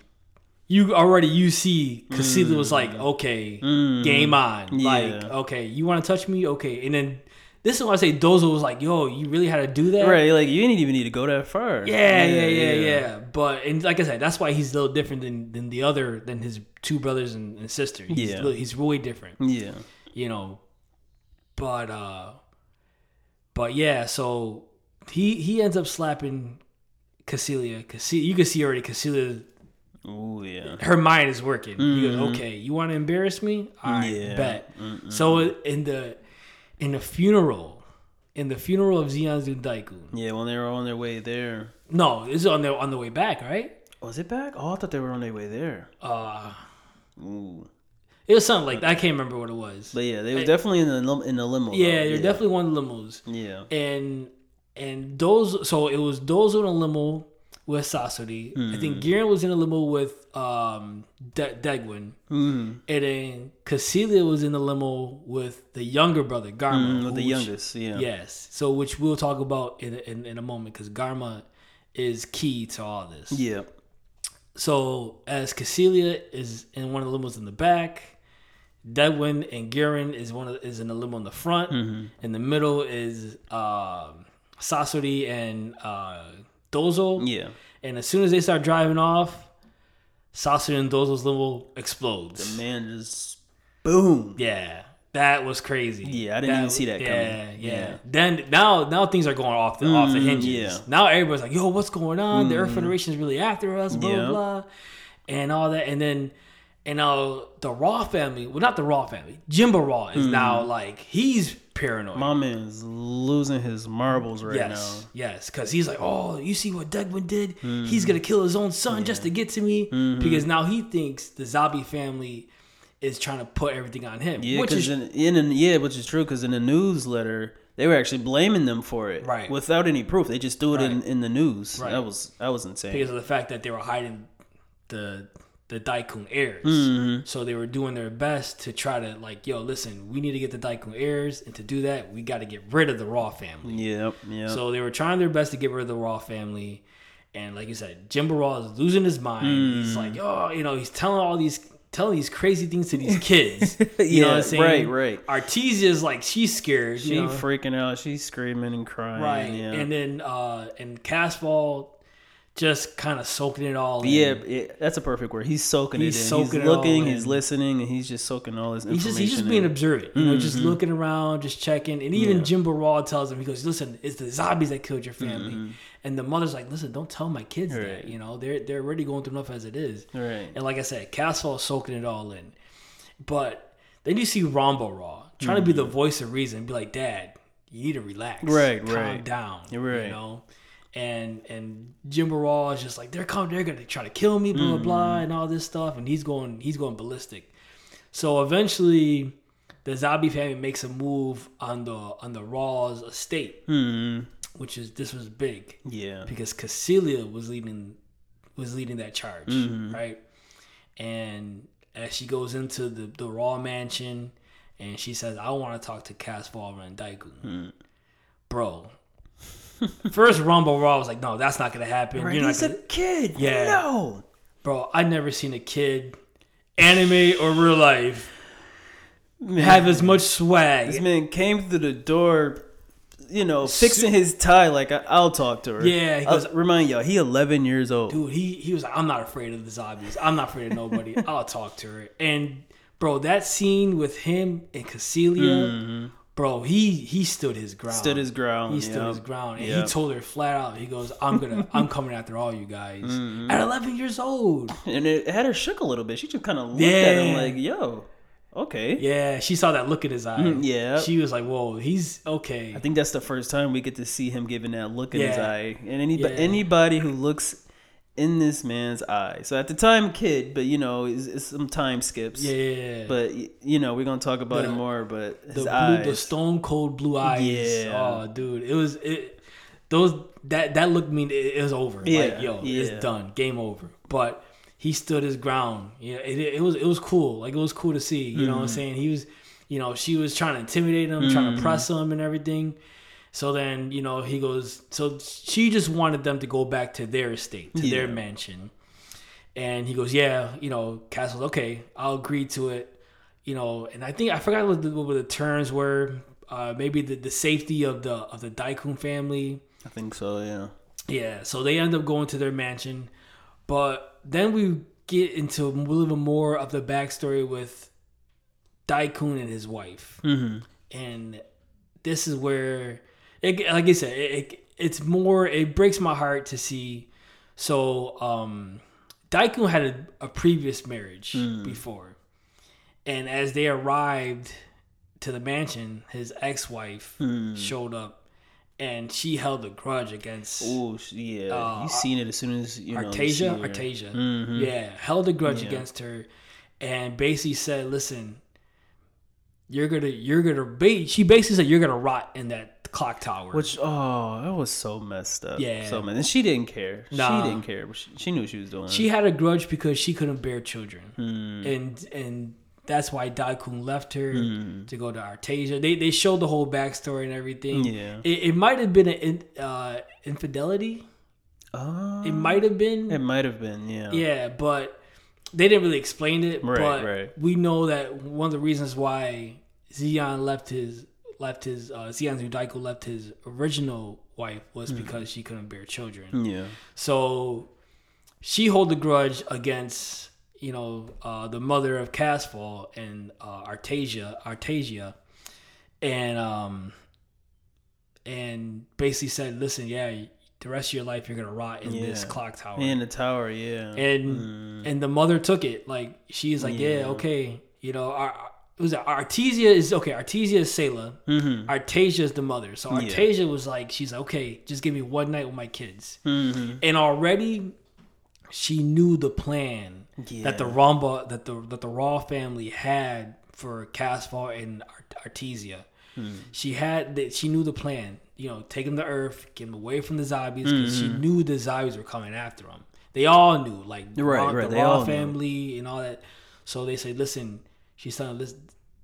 you already you see Casilia was like, okay, game on. Like, Mm. Okay, you want to touch me? Okay, and then this is why I say Dozle was like, yo, you really had to do that, Right. Like you didn't even need to go that far. Yeah, yeah, yeah, yeah, But and like I said, that's why he's a little different than than the other than his two brothers and, and sister. He's, Yeah. li- he's really different. Yeah. You know, but uh, but yeah, so he he ends up slapping Casilia. Casilia, you can see already Casilia Oh yeah. her mind is working. Goes, okay, you want to embarrass me? All right, Mm-hmm. Yeah. bet. So in the in the funeral, in the funeral of Zeon Daikun, Yeah. When they were on their way there. no, this is on the on the way back, right? Was it back? Oh, I thought they were on their way there. Uh, Ooh. it was something like that. I can't remember what it was. But yeah, they were definitely in the in the limo. yeah, though. they're definitely one of the limos, Yeah. and and those. So it was those in a limo with Sasro. I think Gihren was in a limo with um De- Degwin. Mm. And then Casilia was in the limo with the younger brother, Garma. Mm, with the which- youngest. Yeah. Yes. So, which we'll talk about in, in, in a moment because Garma is key to all this. Yeah. So, as Casilia is in one of the limos in the back, Degwin and Gihren is one of is in the limo in the front. Mm-hmm. In the middle is um Sasro and uh, Dozle. Yeah. And as soon as they start driving off, Sasro and Dozle's limo explodes. The man, just boom. Yeah, that was crazy. Yeah, I didn't even see that yeah, coming. Yeah, Yeah. Then now, now things are going off the off the Mm, hinges. yeah. Now everybody's like, "Yo, what's going on? The Earth Federation is really after us." Blah Yeah. blah, blah, and all that. And then, and now the Ral family, well, not the Ral family, Jimba Ral is Mm. now like he's paranoid. My man's losing his marbles right now. Yes, yes, because he's like, oh, you see what Degwin did? Hmm. He's gonna kill his own son just to get to me hmm. because now he thinks the Zabi family is trying to put everything on him, Yeah, which is in, in yeah, which is true. Because in the newsletter, they were actually blaming them for it, Right. Without any proof, they just threw it in, in the news. Right. That was that was insane. because of the fact that they were hiding the the Daikun heirs. Mm-hmm. So they were doing their best to try to like, yo, listen, we need to get the Daikun heirs, and to do that, we got to get rid of the Ral family. Yep, yep. So they were trying their best to get rid of the Ral family. And like you said, Jimba Ral is losing his mind. Mm. He's like, oh, you know, he's telling all these telling these crazy things to these kids. You know what I'm saying? right, right. is like she's scared. she you know? freaking out. She's screaming and crying. right. Yeah. And then uh and Casval just kind of soaking it all in. yeah, that's a perfect word. He's soaking He's it in. soaking it he's looking, he's listening, and he's just soaking all this He's information. just he's just being observant, you know, just Mm-hmm. looking around, just checking. And even Jimba Ral tells him, he goes, "Listen, it's the zombies that killed your family." And the mother's like, "Listen, don't tell my kids that. Mm-hmm. You know, they're they're already going through enough as it is." Right. And like I said, Casval's soaking it all in. But then you see Ramba Ral trying to be the voice of reason, be like, "Dad, you need to relax, Mm-hmm. Right, calm right. down, right. You know." And and Jimba Ral is just like they're coming, they're gonna try to kill me, blah blah blah, Mm-hmm. and all this stuff, and he's going he's going ballistic. So eventually, the zombie family makes a move on the on the Ral's estate, Hmm. which is this was big Yeah. because Cassilia was leading was leading that charge, Mm-hmm. right? And as she goes into the the Ral mansion, and she says, "I want to talk to Cass Valver and Daikun." Hmm. Bro, first Ramba Ral was like, "No, that's not gonna happen." Right, You're not he's gonna, a kid. Yeah. No. bro. I never seen a kid, anime or real life, have as much swag. This man came through the door, you know, fixing his tie like I, I'll talk to her. Yeah, he I'll- goes- remind y'all, he 11 years old. dude he he was like i'm not afraid of the zombies i'm not afraid of nobody i'll talk to her and bro that scene with him and Cecilia, mm-hmm. Bro he he stood his ground Mm-hmm. Stood his ground. he stood yep. his ground and Yep. he told her flat out he goes i'm gonna i'm coming after all you guys Mm-hmm. at 11 years old and it had her shook a little bit. She just kind of looked at him like, "Yo, okay." yeah she saw that look in his eye Mm, yeah. she was like whoa he's okay I think that's the first time we get to see him giving that look in his eye. And anybody, Yeah. anybody who looks in this man's eye. So at the time, kid, but you know, it's, it's some time skips. yeah But you know, we're gonna talk about The- it more. But the blue, eyes. the stone cold blue eyes. Yeah. Oh, dude, it was it. Those that that looked mean it, it was over. Yeah, Like, yo, yeah. it's done, game over. But he stood his ground. Yeah, it, it was it was cool. Like it was cool to see. You know what I'm Mm-hmm. saying? He was, you know, she was trying to intimidate him, trying to press him and everything. So then, you know, he goes. So she just wanted them to go back to their estate, to their mansion. And he goes, yeah, you know, Castle's okay. I'll agree to it. You know, and I think I forgot what the, what the terms were. Uh, maybe the, the safety of the of the Daikun family. I think so. Yeah. Yeah, so they end up going to their mansion, but then we get into a little bit more of the backstory with Daikun and his wife, Mm-hmm. and this is where, it, like I said, it, it, it's more. It breaks my heart to see. So, um, Daikun had a, a previous marriage before, and as they arrived to the mansion, his ex-wife showed up, and she held a grudge against Oh yeah, Uh, you seen it as soon as you know. Artesia. Artesia, Mhm. yeah, held a grudge Yeah. against her, and basically said, "Listen, you're gonna, you're gonna." Ba-, she basically said, "You're gonna rot in that clock tower." Which oh, that was so messed up. Yeah. So man, and she didn't care. Nah. She didn't care. She, she knew what she was doing. she had a grudge because she couldn't bear children, Hmm. and and that's why Daikun left her Hmm. to go to Artesia. They they showed the whole backstory and everything. Yeah. it, it might have been an in, uh, infidelity. Oh, It might have been. it might have been. Yeah. Yeah, but they didn't really explain it. Right, but right. we know that one of the reasons why Zeon left his left his uh, Zeon Zudaiku left his original wife was Hmm. because she couldn't bear children. Yeah. So she hold a grudge against you know uh, the mother of Casval and uh, Artesia Artesia, and um and basically said, listen, yeah. The rest of your life, you're gonna rot in this clock tower In the tower. Yeah. and and the mother took it like she's like yeah, Yeah. okay you know our, was artesia is okay artesia is Sayla Mm-hmm. is the mother so artesia was like she's like okay just give me one night with my kids Mm-hmm. and already she knew the plan that the Yeah. Ramba that the that the Ral family had for Casval and Art- Artesia. Hmm. She had that she knew the plan. You know, take him to Earth, get him away from the zombies because she Mm-hmm. knew the zombies were coming after him. They all knew, like the Right, Ral, right, the they Ral all knew. family and all that. So they say, listen, she's telling this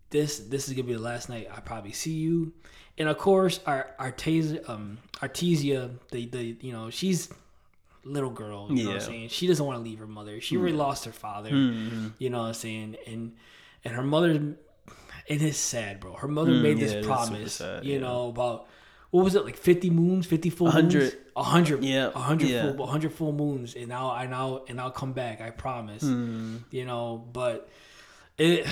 this this is gonna be the last night I probably see you. And of course, our Artesia, um, Artesia, the the you know she's little girl. You know what I'm saying? She doesn't want to leave her mother. She already lost her father. Mm-hmm. You know what I'm saying? And and her mother, it is sad, bro. Her mother made Mm, yeah, this promise. sad, you yeah. know about what was it like 50 moons, 50 full 100. moons, 100, Yeah, 100 yeah. full, 100 full moons, and now I now and I'll come back. I promise. Mm. You know, but it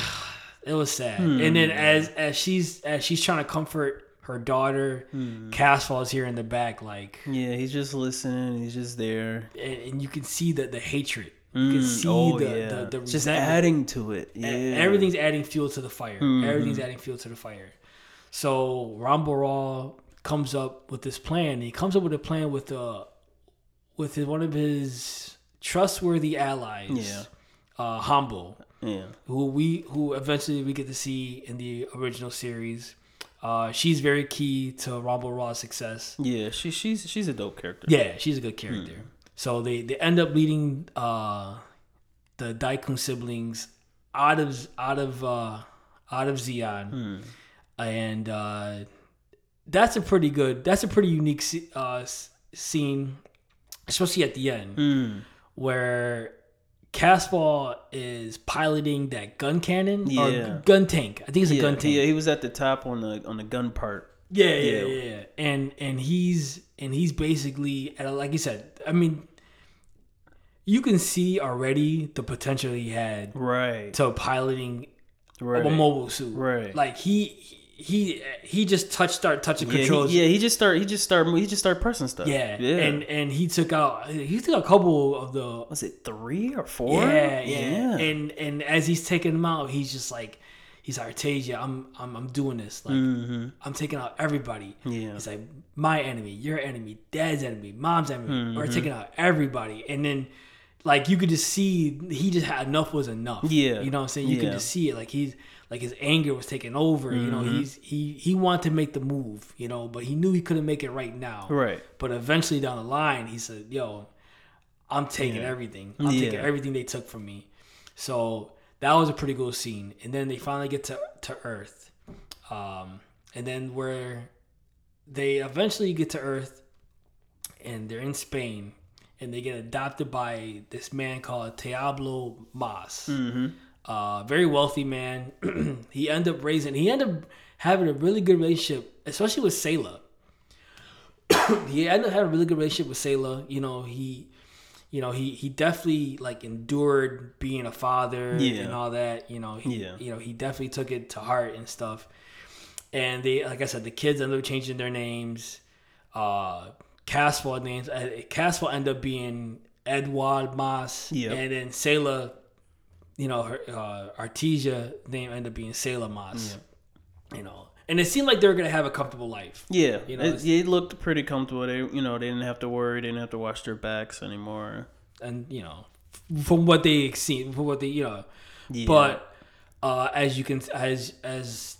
it was sad. Hmm. And then as as she's as she's trying to comfort her daughter, Hmm. Casval is here in the back, like Yeah. He's just listening. He's just there. and, and you can see the the hatred. You can Mm, see oh, the, yeah. the the just adding to it. Yeah. Everything's adding fuel to the fire. Mm-hmm. Everything's adding fuel to the fire. So Ramba Ral comes up with this plan. He comes up with a plan with uh with his, one of his trustworthy allies. Yeah. Uh, Hamon. Yeah. who we who eventually we get to see in the original series. Uh, she's very key to Ramba Ral's success. Yeah, she she's she's a dope character. Yeah, she's a good character. So they they end up leading uh, the Daikun siblings out of out of uh, out of Zeon, and uh, that's a pretty good. That's a pretty unique uh, scene, especially at the end Mm. where Casval is piloting that gun cannon Yeah. or gun tank. I think it's a Yeah, gun tank. yeah, he was at the top on the on the gun part. Yeah, yeah, Yeah. yeah, yeah. And and he's and he's basically like you said, I mean, you can see already the potential he had Right. to piloting Right. a mobile suit. Right. Like he he he just touch start touching yeah, controls. he, yeah, he just start he just start he just start pressing stuff. yeah, Yeah. And and he took out he took a couple of the was it three or four? Yeah, yeah, And and as he's taking them out, he's just like, he's like, Artesia, I'm I'm I'm doing this. Like Mhm. I'm taking out everybody. Yeah. He's like, my enemy, your enemy, dad's enemy, mom's enemy. Mm-hmm. We're taking out everybody. And then like you could just see he just had enough was enough. Yeah. You know what I'm saying? You could just see it. Like he's like his anger was taking over. You know, Mm-hmm. he's he he wanted to make the move, you know, but he knew he couldn't make it right now. Right. But eventually down the line, he said, "Yo, I'm taking everything. I'm taking everything they took from me." So that was a pretty cool scene. And then they finally get to to Earth, um, and then where they eventually get to Earth, and they're in Spain, and they get adopted by this man called Diablo Mass. Mm-hmm. Uh, very wealthy man. he ended up raising. He ended up having a really good relationship, especially with Sayla. he ended up having a really good relationship with Sayla. You know, he, you know, he he definitely like endured being a father Yeah. and all that. You know, he, Yeah. you know, he definitely took it to heart and stuff. And they, like I said, the kids ended up changing their names. Uh, Casval names. Uh, Casval ended up being Edward Mass. Yeah. And then Sayla, you know, her uh, Artesia name ended up being Sayla Mass. You know, and it seemed like they were gonna have a comfortable life. Yeah, You know, it, it looked pretty comfortable. They, you know, they didn't have to worry. They didn't have to watch their backs anymore. and you know from what they seen from what they you know Yeah. but uh as you can as as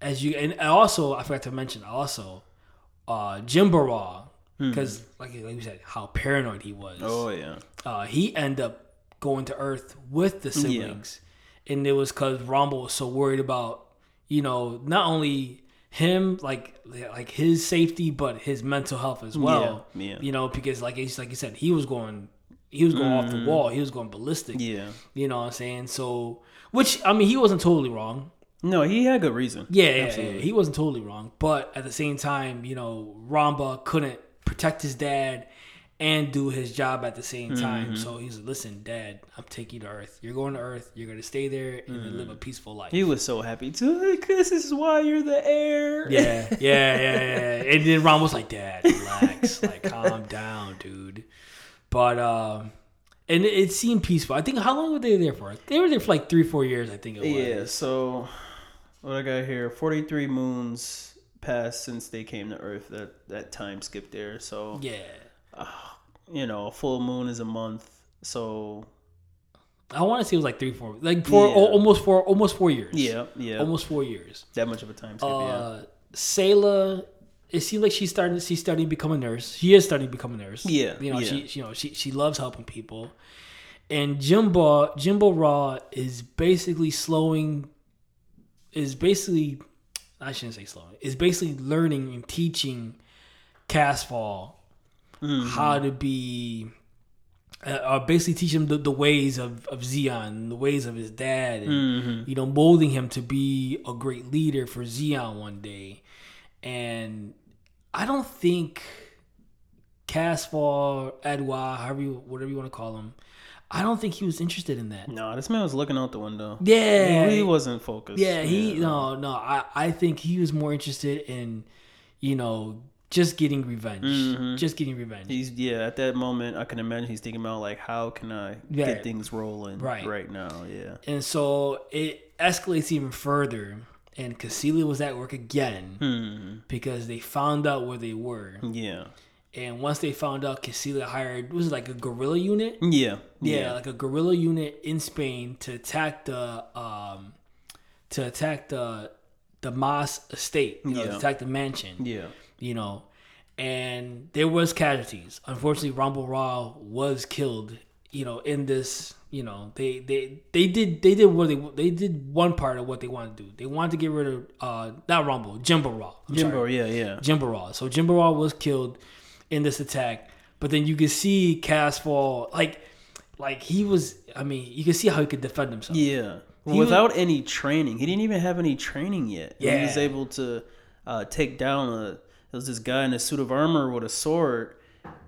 as you and also i forgot to mention also uh Jimba Ral, because like, like we said how paranoid he was Hmm. oh yeah, uh he ended up going to earth with the siblings. And it was because Ramba was so worried about you know not only him like like his safety but his mental health as well. Yeah, yeah. you know because like it's like you said he was going he was going off the mm. wall. He was going ballistic. Yeah. you know what i'm saying? So which i mean he wasn't totally wrong. No, he had good reason. yeah, yeah, yeah, he wasn't totally wrong. But at the same time you know ramba couldn't protect his dad and do his job at the same time mm-hmm. so he's like listen dad i'm taking you to earth you're going to earth you're going to stay there and then live a mm. peaceful life He was so happy too. This is why you're the heir. Yeah, yeah, yeah, yeah. And then Ron was like, "Dad, relax, like calm down, dude." But um, and it, it seemed peaceful. I think how long were they there for? They were there for like three, four years. I think it was. Yeah, so what I got here, 43 moons passed since they came to Earth. That that time skip there. So, Yeah. Ah. You know, a full moon is a month. So, I want to say it was like three, four, like four, Yeah. al- almost four, almost four years. yeah, yeah. almost four years. that much of a time skip, yeah. Uh, Sayla, it seems like she's starting. She's starting to become a nurse. She is starting to become a nurse. Yeah, you know, yeah. she, you know, she she loves helping people. And Jimba Jimba Ral is basically slowing. Is basically, I shouldn't say slowing. Is basically learning and teaching Casval Mm-hmm. how to be. Uh, uh, basically teach him the, the ways of, of Zeon, the ways of his dad, and Mm-hmm. you know, molding him to be a great leader for Zeon one day. And I don't think Casval, Edwa, however you, whatever you want to call him, I don't think he was interested in that. No, this man was looking out the window. Yeah, he, he wasn't focused. Yeah, he no no. I I think he was more interested in, you know, just getting revenge, Mm-hmm. just getting revenge. He's yeah. At that moment, I can imagine he's thinking about like, how can I Yeah. get things rolling Right. right now? Yeah. And so it escalates even further. And Cassilia was at work again Hmm. because they found out where they were. Yeah. and once they found out Casilla hired was it like a guerrilla unit? Yeah. Yeah, like a guerrilla unit in Spain to attack the um to attack the the Mass estate, you know, to attack the mansion. Yeah. You know, and there was casualties. Unfortunately, Ramba Ral was killed. You know, in this, you know, they they they did they did what they they did one part of what they wanted to do. They wanted to get rid of uh not Ramba, Jimba Ral. I'm sorry. Jimba, yeah, yeah. Jimba Ral. So Jimba Ral was killed in this attack, but then you can see Casval like like he was. I mean, you can see how he could defend himself. Yeah. He was- Without any training. He didn't even have any training yet. He was able to uh, take down a there was this guy in a suit of armor with a sword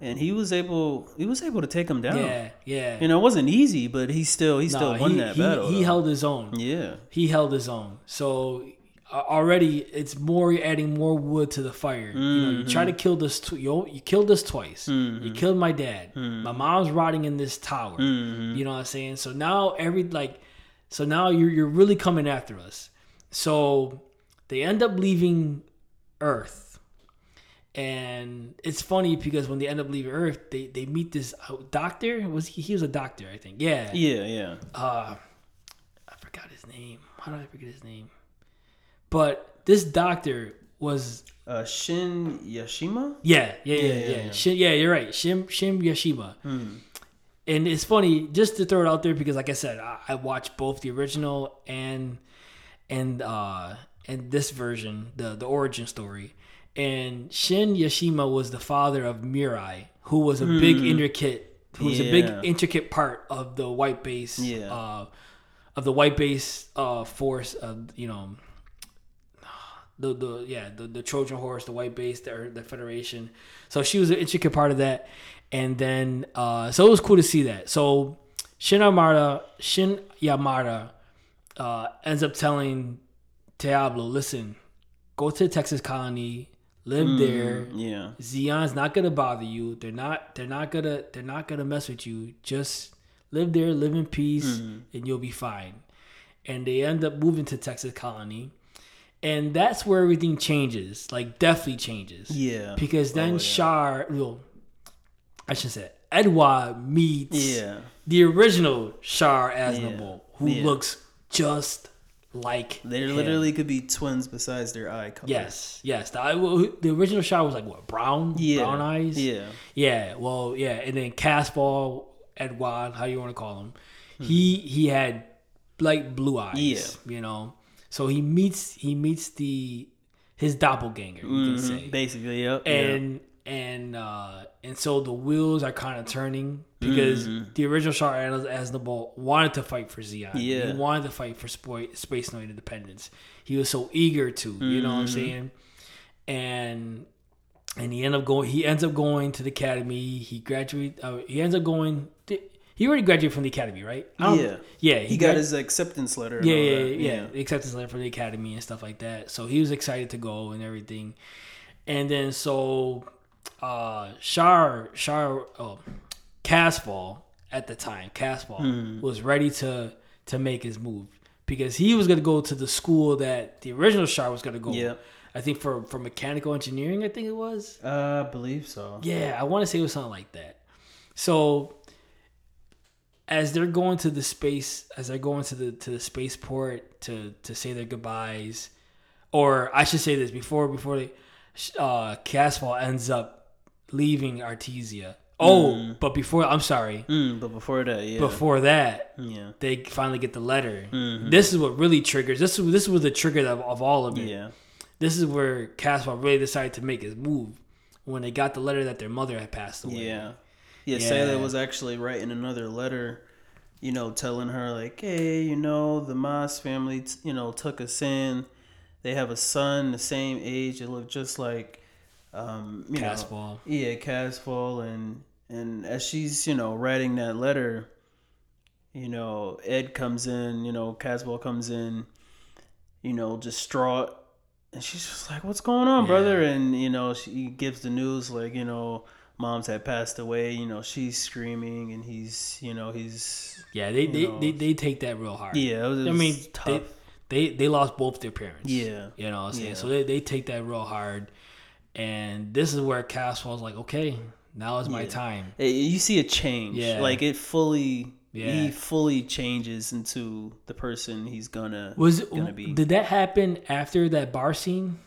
and he was able he was able to take him down. yeah, yeah. You know, it wasn't easy, but he still he still won he, that he, battle. He though. held his own. Yeah. He held his own. So already, it's more you're adding more wood to the fire. You know, you try to Mm-hmm. kill this. Tw- you you killed us twice. You killed my dad. My mom's rotting in this tower. Mm-hmm. You know what I'm saying? So now every like, so now you're you're really coming after us. So they end up leaving Earth. And it's funny because when they end up leaving Earth, they, they meet this uh, doctor. Was he? He was a doctor, I think. Yeah Yeah, yeah. uh I forgot his name. How did I forget his name? But this doctor was Uh, Shin Yashima? yeah, yeah, yeah, yeah. Yeah, Yeah. Shin, yeah you're right. Shim Shim Yashima. And it's funny just to throw it out there because, like I said, I, I watched both the original and and uh and this version, the the origin story. And Shin Yashima was the father of Mirai, who was a big intricate, who was a big intricate part of the white base, Yeah. uh, of the white base uh force of you know the the yeah the, the Trojan horse, the white base, the the Federation. So she was an intricate part of that, and then uh, so it was cool to see that. So Shin Yamada, Shin Yamada, uh, ends up telling Diablo, "Listen, go to the Texas colony, live mm-hmm. there. Yeah. Zeon's not gonna bother you. They're not. They're not gonna. They're not gonna mess with you. Just live there, live in peace, mm-hmm. and you'll be fine." And they end up moving to Texas colony, and that's where everything changes. Like definitely changes. Yeah. Because then Oh, yeah. Char, well, I should say Edward meets Yeah. the original Char Aznable, who Yeah. looks just like They literally could be twins besides their eye color. Yes, yes. The, the original Char was like what brown, Yeah. brown eyes. Yeah. yeah. Well, yeah, and then Casval, Edward, how you want to call him, he he had like blue eyes. Hmm. Yeah. you know. So he meets he meets the his doppelganger, you can say. Basically, yep. yeah. and and uh and so the wheels are kind of turning because the original Char Aznable wanted to fight for Zeon. Yeah. He wanted to fight for spo- space no independence. He was so eager to, you know what I'm saying? And and he ended up going. He ends up going to the academy. He graduate. Uh, he ends up going. He already graduated from the academy, right? Yeah. yeah. he got grad- his acceptance letter. yeah, yeah, that. yeah, yeah. Acceptance letter from the academy and stuff like that. So he was excited to go and everything. And then so uh Char Char oh Casval at the time, Casval Hmm. was ready to to make his move because he was gonna go to the school that the original Char was gonna go. Yeah. I think for for mechanical engineering, I think it was. Uh, I believe so. Yeah, I want to say it was something like that. So as they're going to the space, as they're going to the to the spaceport to to say their goodbyes, or I should say this before before they, uh, Casval ends up leaving Artesia. Oh, but before I'm sorry, Mm, but before that, yeah. before that, yeah. they finally get the letter. This is what really triggers. This is this was the trigger of, of all of it Yeah. this is where Casval really decided to make his move when they got the letter that their mother had passed away. Yeah. Yeah, Yeah. Sayla was actually writing another letter, you know, telling her like, "Hey, you know, the Mass family, t- you know, took us in. They have a son the same age. It looked just like, um, you know, Casval. yeah, Casval." And and as she's you know writing that letter, you know, Ed comes in. You know, Casval comes in. You know, distraught. And she's just like, "What's going on, brother?" And you know, she gives the news like, you know, mom's had passed away. You know, she's screaming, and he's, you know, he's, Yeah, they they, know. they they take that real hard. yeah. It was, it I mean, tough. they, they they lost both their parents. Yeah. you know what I'm saying. Yeah. So they, they take that real hard, And this is where Casval's like, okay, now is my Yeah. time. You see a change. Yeah. Like it fully. Yeah. He fully changes into the person he's gonna Was it, gonna be. did that happen after that bar scene?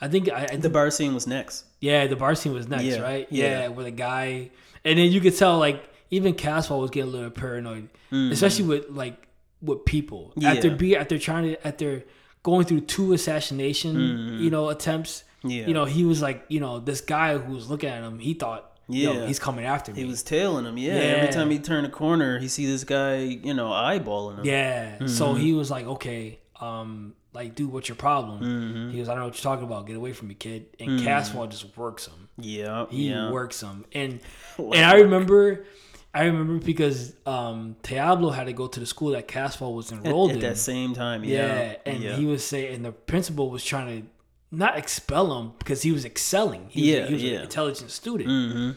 I think I, I the bar scene was next. Yeah, the bar scene was next, Yeah, right? yeah. Yeah, where the guy, and then you could tell like even Casval was getting a little paranoid, mm-hmm. especially with like with people after. Yeah. be after trying to after going through two assassination, you know, attempts. Mm. Yeah. You know, he was like, you know, this guy who was looking at him, he thought, yeah, Yeah. he's coming after me. He was tailing him. Yeah. Yeah. Every time he turned a corner, he see this guy, you know, eyeballing him. Yeah. So Mm-hmm. he was like, okay, um, like, dude, what's your problem? Mm-hmm. He goes, I don't know what you're talking about. Get away from me, kid. And Casval just works him. Yeah. He yeah. works him. And and I remember, I remember because um, Diablo had to go to the school that Casval was enrolled at in. At that same time. yeah. Yeah. And yeah. he was saying, and the principal was trying to not expel him because he was excelling. He was, Yeah, he was yeah. an intelligent student. Mhm.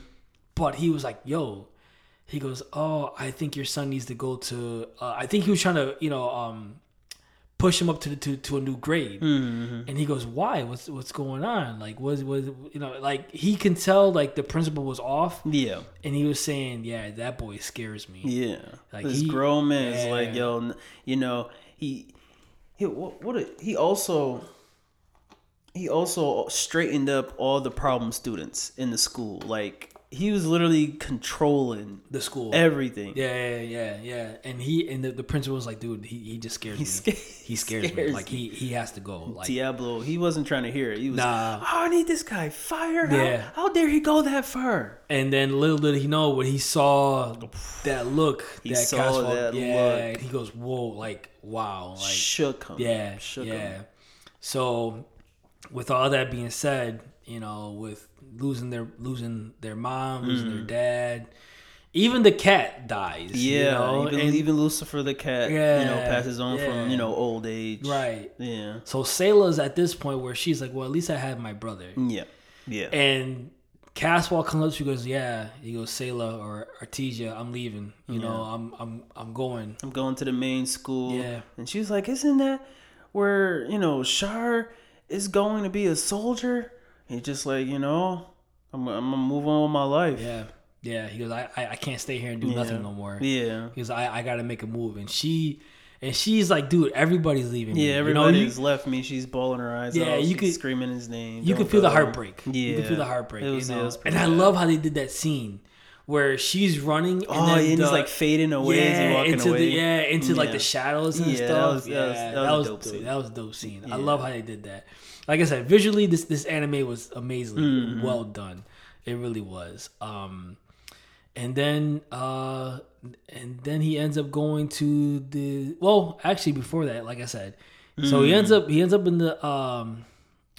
But he was like, yo, he goes, oh, I think your son needs to go to. Uh, I think he was trying to, you know, um, push him up to the, to to a new grade. Mhm. And he goes, why? What's what's going on? Like, was was you know, like he can tell like the principal was off, Yeah. and he was saying, yeah, that boy scares me. Yeah. Like, this he- grown man is like, yo, you know, he, he, what, what a, he also, he also straightened up all the problem students in the school. Like, he was literally controlling The school. everything. yeah, yeah, yeah, yeah. And he and the, the principal was like, dude, he, he just scares me. sca- he scares, me. Like he he has to go. Like Diablo, he wasn't trying to hear it. He was, Nah. oh, I need this guy fired. How- Yeah. How, dare he go that far? And then little did he know when he saw that look, He that saw Casval, that yeah, look. he goes, "Whoa!" Like, wow, like, Shook him. yeah, Shook yeah. him. So, with all that being said, you know, with losing their losing their mom, losing their dad, even the cat dies. Mm. Yeah, you know? even, and- even Lucifer the cat, you know, passes on yeah. from you know old age. right. Yeah. So Sayla's at this point where she's like, "Well, at least I have my brother." Yeah. Yeah. And Casval comes up, she goes, "Yeah." He goes, "Sayla or Artesia, I'm leaving. You know, I'm I'm I'm going." I'm going to the main school. Yeah. And she's like, Isn't that where, you know, Char is going to be a soldier? He's just like, you know, I'm, I'm gonna move on with my life. Yeah, yeah. He goes, I, I, I can't stay here and do nothing no more. Yeah. He goes, I, I got to make a move, and she, and she's like, dude, everybody's leaving. me. Yeah, You know, everybody's you- left me. She's bawling her eyes Yeah, out. you She's could- screaming his name. you can feel the heartbreak. Yeah, you can feel the heartbreak. Was- you know? and I bad. love how they did that scene where she's running. And Oh, then and he's like fading away yeah, into away. the yeah into like the shadows and Yeah, that stuff. was- that was- that that was a was dope dope. That was a dope scene. I love how they did that. Like I said, visually this this anime was amazingly Mm-hmm. well done. It really was. Um, and then uh, and then he ends up going to the well, actually before that, like I said, so he ends up he ends up in the um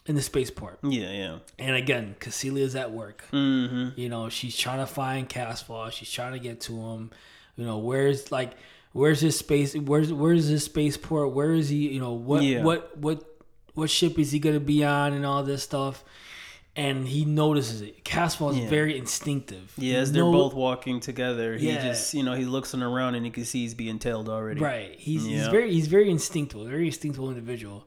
in the spaceport. Yeah, yeah. And again, Casilia's at work. Mm-hmm. You know, she's trying to find Casval. She's trying to get to him. You know, where's like where's his space? Where's where's his spaceport? Where is he? You know, what Yeah. what what what ship is he gonna be on and all this stuff? And he notices it. Casval is Yeah. very instinctive. Yeah, as they're know- both walking together, he Yeah. just, you know, he looks around and he can see he's being tailed already. Right. He's he's very he's very instinctual, very instinctual individual.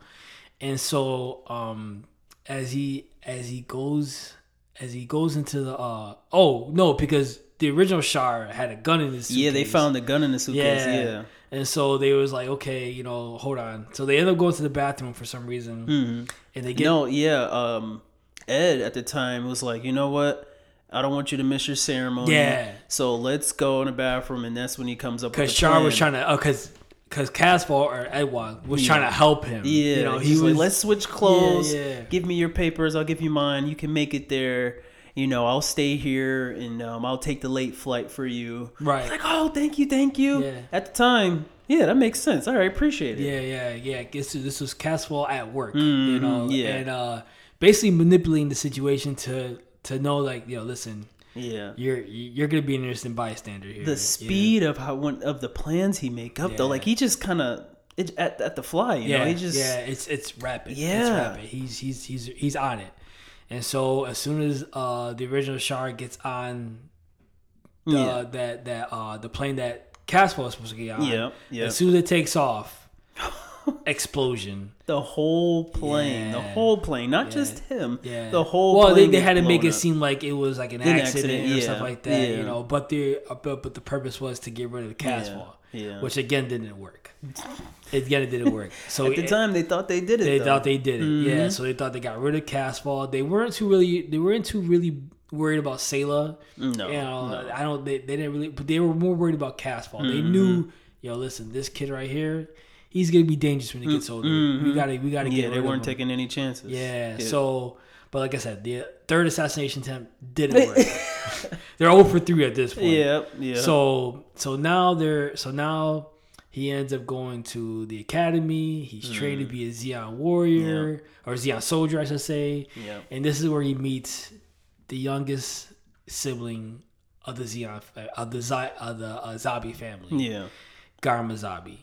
And so um as he as he goes as he goes into the uh oh no, because the original Char had a gun in his suitcase. Yeah, they found the gun in the suitcase. yeah. Yeah. And so they was like, okay, you know, hold on. So they end up going to the bathroom for some reason, hmm and they get No, yeah. Um, Ed at the time was like, you know what? I don't want you to miss your ceremony. Yeah. So let's go in the bathroom, and that's when he comes up. because Char was trying to, oh, because because Casval or Edward was Yeah. trying to help him. Yeah, you know, he like, was. let's switch clothes. yeah. Give me your papers. I'll give you mine. You can make it there. You know, I'll stay here, and um, I'll take the late flight for you. Right. Like, oh, thank you, thank you. Yeah. At the time, yeah, that makes sense. All right, I appreciate it. Yeah, yeah, yeah. This this was Casval at work, you Mhm, know, yeah. and uh, basically manipulating the situation to to know like, yo, listen, Yeah. you're you're gonna be an interesting bystander here. The speed of how one of the plans he make up though, like he just kind of at at the fly. You yeah, know, he just yeah. It's it's rapid. it's Yeah. rapid. He's he's he's he's on it, and so as soon as uh the original Char gets on the Yeah. that that uh the plane that Casval was supposed to get on, Yeah, yeah. as soon as it takes off. explosion. The whole plane, the whole plane, not Yeah. just him. Yeah, the whole. Well, they, they had to make it up. seem like it was like an An accident, accident, or stuff like that, yeah. you know. But the uh, but, but the purpose was to get rid of the cast Yeah, yeah. which again didn't work. Again, it didn't work. So At the it- time, they thought they did it. they though. thought they did it. Mm-hmm. Yeah, so they thought they got rid of Casval. They weren't too really. They weren't too really worried about Sayla. No, you know, no. I don't. They, they didn't really, but they were more worried about Casval. They Mm-hmm. knew, yo, listen, this kid right here, he's gonna be dangerous when he gets older. We gotta, we gotta Mm-hmm. Yeah, get. they weren't taking any chances. Yeah, So, but like I said, the third assassination attempt didn't work. they're over for three at this point. yeah, yeah. So so now they're so now he ends up going to the academy. He's trained to Mm. be a Zeon warrior or Zeon soldier, I should say. Yeah. And this is where he meets the youngest sibling of the Zeon of the Zi- of the uh, Zabi family, yeah, Garma Zabi.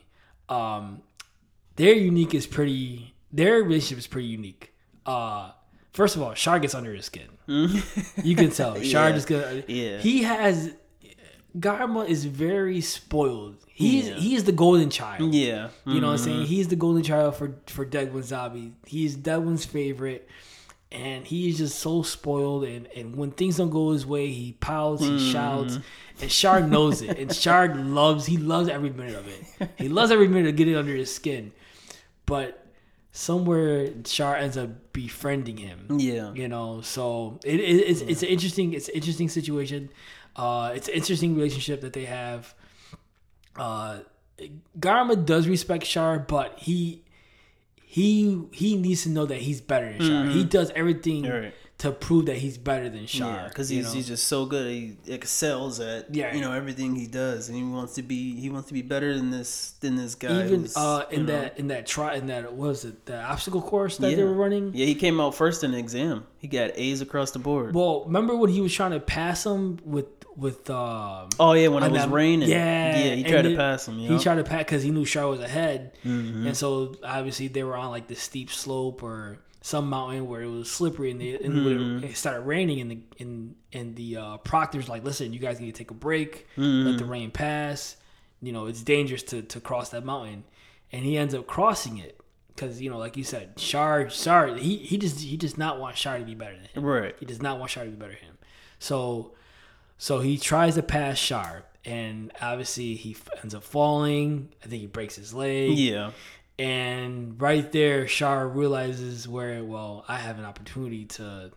Um, their unique is pretty. Their relationship is pretty unique. Uh, first of all, Char gets under his skin. You can tell. Char Yeah. just gonna. Yeah. He has. Garma is very spoiled. He's Yeah. he's the golden child. yeah. You know what I'm Mm-hmm. saying? He's the golden child for for Degwin Zabi. He's Degwin's favorite, and he's just so spoiled. And and when things don't go his way, he pouts, Mm-hmm. he shouts, and Char knows it. And Char loves he loves every minute of it. He loves every minute of getting under his skin. But somewhere Char ends up befriending him. Yeah. You know, so it, it, it's it's an interesting it's an interesting situation. Uh, it's an interesting relationship that they have. Uh, Garma does respect Char, but he he he needs to know that he's better than Char. He does everything Mm-hmm. Right. to prove that he's better than Char. Because you he's, know? he's just so good. He excels at Yeah. you know everything he does, and he wants to be he wants to be better than this than this guy. even uh, in know- that in that try in that what was it the obstacle course that yeah. they were running. Yeah, he came out first in the exam. He got A's across the board. Well, remember when he was trying to pass him with with um, oh yeah, when it was that- raining. Yeah, yeah, he tried to pass him. Yeah. He tried to pass because he knew Char was ahead, Mm-hmm. and so obviously they were on like the steep slope or some mountain where it was slippery, and, they, and Mm-hmm. it, started raining, and the and and the uh, proctor's like, "Listen, you guys need to take a break, Mm-hmm. let the rain pass. You know, it's dangerous to to cross that mountain," and he ends up crossing it. Because you know, like you said, Char, Char, he, he just he does not want Char to be better than him. right. He does not want Char to be better than him. So, so he tries to pass Char, and obviously he ends up falling. I think he breaks his leg. Yeah, And right there, Char realizes where, well, I have an opportunity to,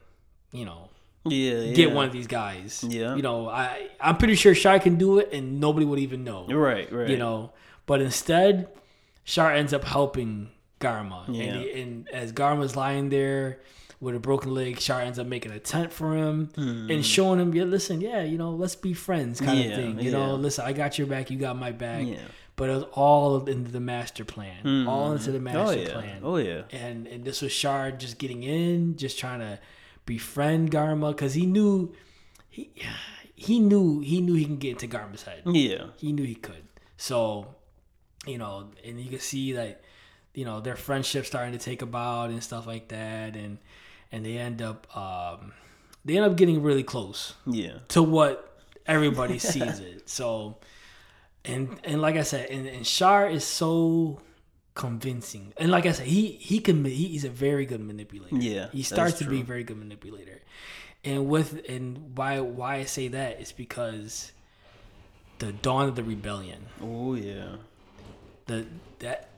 you know, yeah, yeah. get one of these guys. Yeah. You know, I I'm pretty sure Char can do it, and nobody would even know. Right, right. You know, but instead, Char ends up helping Garma, Yeah. and, he, and as Garma's lying there with a broken leg, Char ends up making a tent for him and showing him, yeah, listen, yeah, you know, let's be friends, kind Hmm. Yeah, of thing. You yeah. know, listen, I got your back, you got my back. Yeah. But it was all into the master plan, all into the master Oh plan Oh yeah. and and this was Char just getting in, just trying to befriend Garma because he knew he he knew he knew he can get into Garma's head. Yeah. He knew he could. So, you know, and you can see that you know their friendship starting to take about and stuff like that, and and they end up um, they end up getting really close Yeah. to what everybody sees it. So, and and like I said, and, and Char is so convincing, and like I said, he he can he, he's a very good manipulator. Yeah, he starts to be a very good manipulator, and with and why why I say that is because the dawn of the rebellion, Oh yeah. the that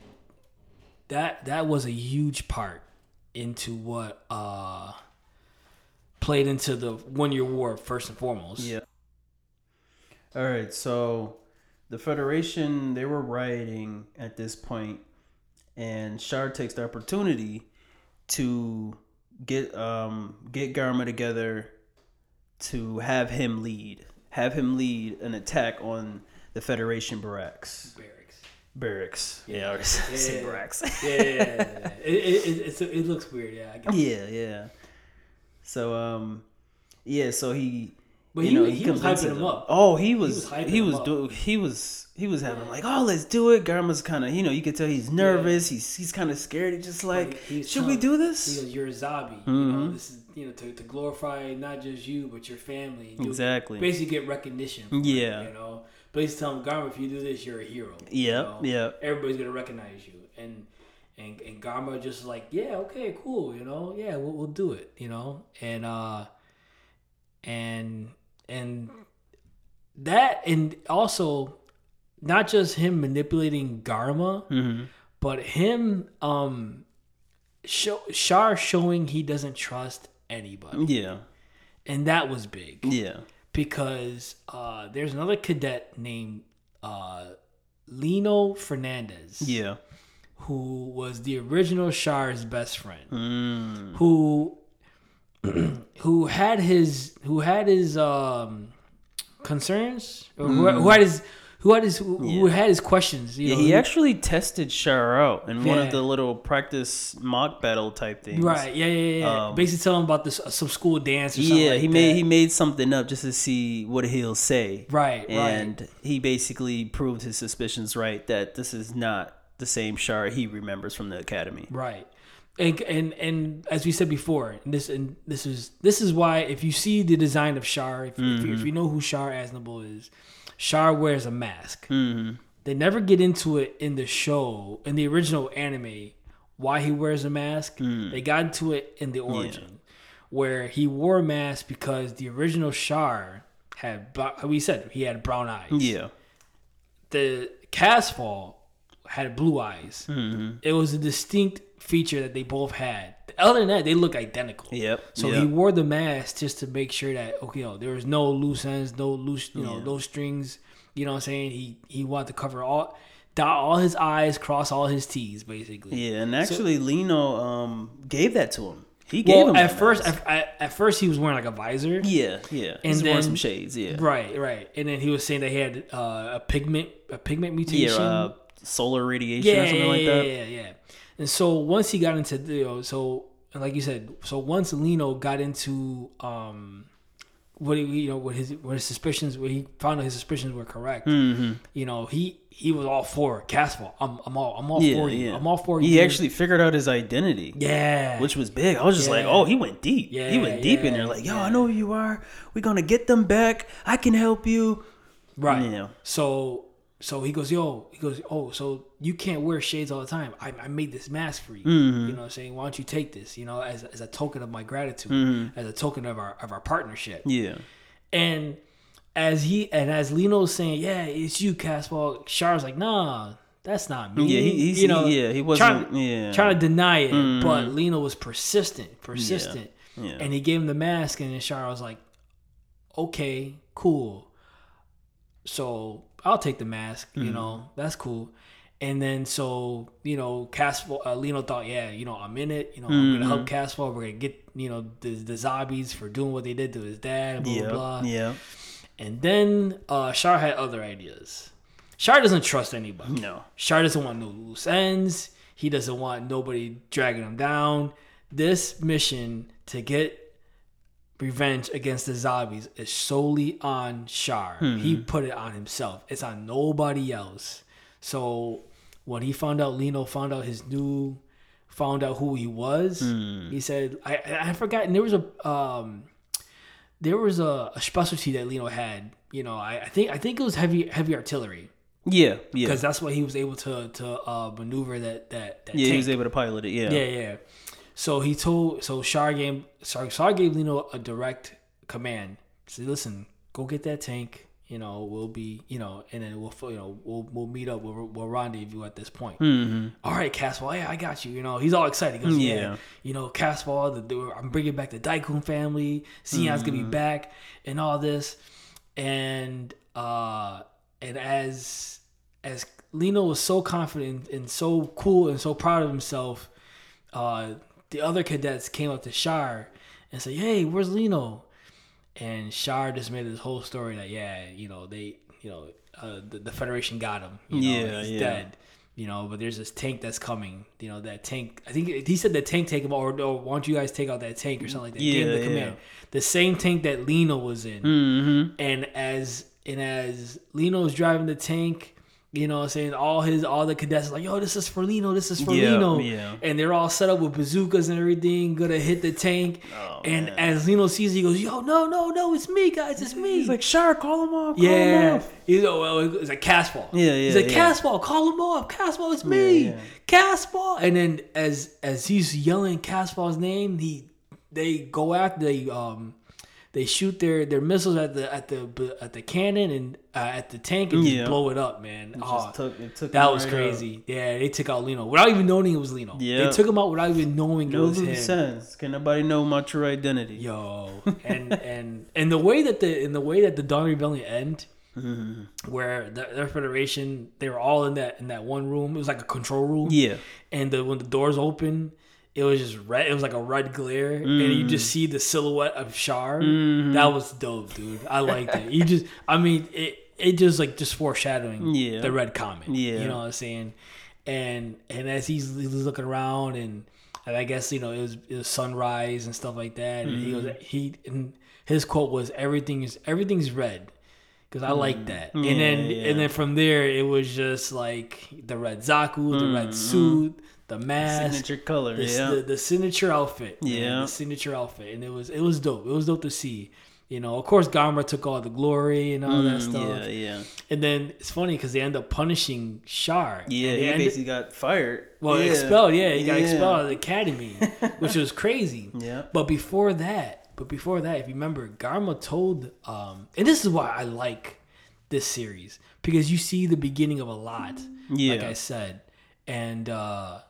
that that was a huge part into what uh played into the one year war first and foremost. Yeah. All right, so the Federation they were rioting at this point, and Char takes the opportunity to get um get Garma together to have him lead, have him lead an attack on the Federation barracks. Barracks. Barracks. Yeah, said Yeah. barracks. Yeah, yeah, yeah, yeah. it, it, it, it looks weird. Yeah, yeah, yeah. So um, yeah, so he. But you he- know, he was hyping him them. up. Oh, he was was he was doing he was he was having like, oh, let's do it. Garma's kind of you know you can tell he's nervous. He's he's kind of scared. He's just like, Like, should we do He this? goes, "You're a Zabi. You know, this is you know to, to glorify not just you but your family. You'll Exactly. Basically, get recognition. Yeah. It, you know, but he's telling Garma, if you do this, you're a hero. you Yep, know? yep. Everybody's gonna recognize you, and and and Garma just like, yeah, okay, cool, you know, yeah, we'll, we'll do it, you know, and uh, and and that and also not just him manipulating Garma, Mm-hmm. but him um show Char showing he doesn't trust anybody. Yeah. And that was big Yeah. Because uh there's another cadet named uh Lino Fernandez Yeah. who was the original Char's best friend Mm. who who had his who had his um concerns or who, who had his who had his who, who Yeah. had his questions you Yeah, know, he who- actually tested Char out in one of the little practice mock battle type things. Right. Yeah. Yeah. Yeah. Um, Basically, telling him about this uh, some school dance. Or something Yeah, like he made that. he made something up just to see what he'll say. Right. Right. And right. he basically proved his suspicions right that this is not the same Char he remembers from the academy. Right. And, and and as we said before, and this and this is this is why if you see the design of Char, if, if, you, Mm-hmm. if you know who Char Aznable is, Char wears a mask. Mm-hmm. They never get into it in the show in the original anime why he wears a mask. Mm. They got into it in the origin where he wore a mask because the original Char had we said he had brown eyes. Yeah. the Casval had blue eyes. Mm-hmm. It was a distinct feature that they both had. Other than that, they look identical. Yep. So yep. he wore the mask just to make sure that okay, there was no loose ends, no loose, you know, Yeah. no strings. You know what I'm saying? He he wanted to cover all, dot all his I's, cross all his T's, basically. Yeah, and actually Lino um gave that to him. He gave Well, him at first, at, at, first he was wearing like a visor. Yeah, yeah. And He's wearing then- some shades, yeah. Right, right. And then he was saying that he had uh, a pigment, a pigment mutation. Yeah, uh, solar radiation or something yeah, like yeah, that. Yeah, yeah, And so once he got into the, you know, so and like you said, so once Lino got into um, what he, you know, what his what his suspicions, what he found out his suspicions were correct. Mm-hmm. You know, he he was all for Casval. I'm I'm all I'm all Yeah, for you. yeah. I'm all for you. He actually figured out his identity. yeah, Which was big. I was just like, oh, he went deep. he went deep in there. Like, yo, yeah. I know who you are. We're gonna get them back. I can help you. right. You know. So so he goes, yo, he goes, oh, so you can't wear shades all the time. I, I made this mask for you. Mm-hmm. You know, what I'm saying, why don't you take this? You know, as, as a token of my gratitude, Mm-hmm. as a token of our of our partnership. Yeah. And as he and as Lino's saying, yeah, it's you, Casval. Char's like, nah, that's not me. Yeah, he, he's, you know, yeah, he wasn't. trying, yeah. Mm-hmm. trying to deny it, but Lino was persistent, persistent, Yeah. and he gave him the mask, and then Char was like, okay, cool. So I'll take the mask. Mm-hmm. You know, that's cool. And then so you know, Casval, uh, Lino thought, yeah, you know, I'm in it. You know, I'm gonna Mm-hmm. help Casval. We're gonna get you know the, the Zabis for doing what they did to his dad. Blah yeah. blah blah. Yeah. And then uh, Char had other ideas. Char doesn't trust anybody. No. Char doesn't want no loose ends. He doesn't want nobody dragging him down. This mission to get revenge against the Zabis is solely on Char. He put it on himself. It's on nobody else. So when he found out, Lino found out his new, found out who he was. He said, "I I I forgot." And there was a um, there was a, a specialty that Lino had. You know, I, I think I think it was heavy heavy artillery Yeah. Yeah. because that's what he was able to to uh, maneuver that that that Yeah. tank. He was able to pilot it. Yeah. yeah yeah. So he told so Char gave Char, Char gave Lino a direct command. Said, "Listen, go get that tank. You know, we'll be you know, and then we'll you know we'll we'll meet up. We'll, we'll rendezvous at this point." Mm-hmm. All right, Casval, yeah, I got you. You know, he's all excited. He goes, yeah. Yeah. you know, Casval, the, the, I'm bringing back the Deikun family. Zeon's gonna be Mm-hmm. back, and all this, and uh, and as as Lino was so confident and so cool and so proud of himself, uh, the other cadets came up to Char and said, "Hey, where's Lino?" And Char just made this whole story that yeah, you know they, you know, uh, the, the Federation got him. You know, Yeah, he's yeah. dead. You know, but there's this tank that's coming. You know, that tank. I think he said the tank take him, or, or why don't you guys take out that tank or something like that? Yeah, the command. yeah. The same tank that Lino was in. Mm-hmm. And as and as Lino's driving the tank, You know what I'm saying? All his all the cadets are like, yo, this is for Lino, this is for Yeah, Lino. yeah. And they're all set up with bazookas and everything, gonna hit the tank. Oh, and man. as Lino sees it, he goes, Yo, no, no, no, it's me, guys, it's me. He's like, Char, call him off. Call him Yeah, off. you know, well, it's like Casval. Yeah, He's yeah, like yeah. Casval, call him off. Casval, it's me. Yeah, yeah. Casval. And then as as he's yelling Casval's name, he they go after they um they shoot their their missiles at the at the at the cannon and uh, at the tank and Yeah. just blow it up, man. Oh, Just took, it took that was right crazy. Yeah, they took out Lino without even knowing it was Lino. Yeah. they took him out without even knowing it was him. sense. Can nobody know my true identity? Yo, and and and the way that the in the way that the Dawn Rebellion end, Mm-hmm. where the, their federation they were all in that in that one room. It was like a control room. Yeah. And the, when the doors open, it was just red. It was like a red glare, and you Mm. just see the silhouette of Char. Mm-hmm. That was dope, dude. I liked it. You just, I mean, it it just like just foreshadowing Yeah. the red comet. Yeah. you know what I'm saying. And and as he's, he's looking around and. And I guess you know it was, it was sunrise and stuff like that. And he was Mm-hmm. he and his quote was everything is everything's red because I like that. And Mm. Yeah, then yeah. and then from there it was just like the red Zaku, the red suit, the mask. Signature color. the, yeah. the, the signature outfit. man, Yeah. the signature outfit, and it was it was dope. It was dope to see. You know, of course, Garma took all the glory and all that Mm, stuff. yeah, yeah. And then it's funny because they end up punishing Char. Yeah, he basically got fired. well, yeah. expelled. Yeah, he got expelled out of the academy, which was crazy. Yeah. But before that, but before that, if you remember, Garma told, um, and this is why I like this series because you see the beginning of a lot. Yeah. Like I said, and uh,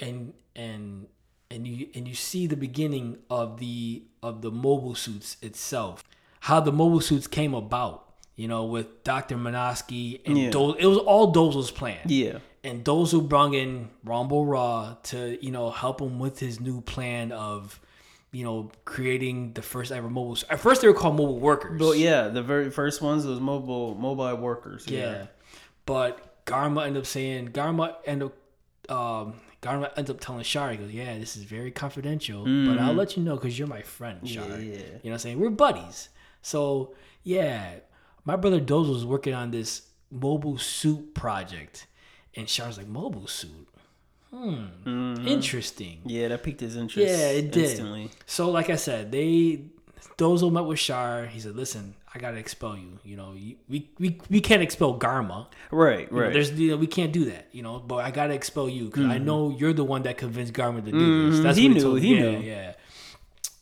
and and and you and you see the beginning of the of the mobile suits itself, how the mobile suits came about. You know, with Doctor Minovsky and Yeah. Do- it was all Dozle's plan Yeah. and who brung in Ramba Ral to you know help him with his new plan of you know creating the first ever mobile. At first, they were called mobile workers. But yeah, the very first ones was mobile mobile workers. yeah. Yeah. But Garma ended up saying Garma ended up um, Garma ends up telling Char, he goes, "Yeah, this is very confidential, but I'll let you know because you're my friend, Char. Mm-hmm. Yeah. You know what I'm saying? We're buddies. So yeah, my brother Dozle was working on this mobile suit project, and Char's like, mobile suit." Hmm. Interesting. Yeah, that piqued his interest. Yeah, it did. Instantly. So, like I said, they Dozle met with Char. He said, "Listen, I gotta expel you. You know, you, we, we we can't expel Garma. Right, You know, right. there's you know, we can't do that. You know, but I gotta expel you because I know you're the one that convinced Garma to do this. That's Mm-hmm. He knew, he yeah, knew. Yeah.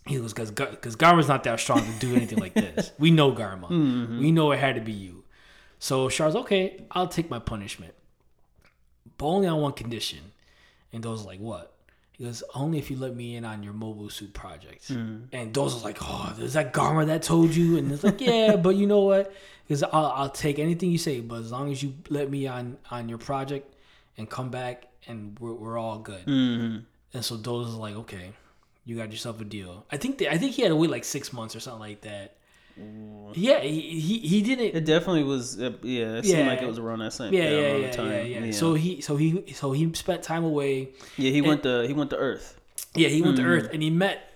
He was because because Garma's not that strong to do anything like this. We know Garma. Mm-hmm. We know it had to be you. So Char's okay. I'll take my punishment, but only on one condition. And Dozle's like, what? He goes, only if you let me in on your mobile suit project. And Dozle's like, oh, is that Garma that told you? And it's like, yeah, but you know what? Because I'll, I'll take anything you say, but as long as you let me on on your project and come back, and we're, we're all good. Mm-hmm. And so Dozle's like, okay, you got yourself a deal. I think they, I think he had to wait like six months or something like that. Yeah, he he, he didn't. It definitely was. Uh, yeah, it seemed Yeah. like it was around that same. yeah, that yeah, yeah, time. yeah, yeah, So he, so he, so he spent time away. yeah, he went to he went to Earth. Yeah, he went to Earth and he met,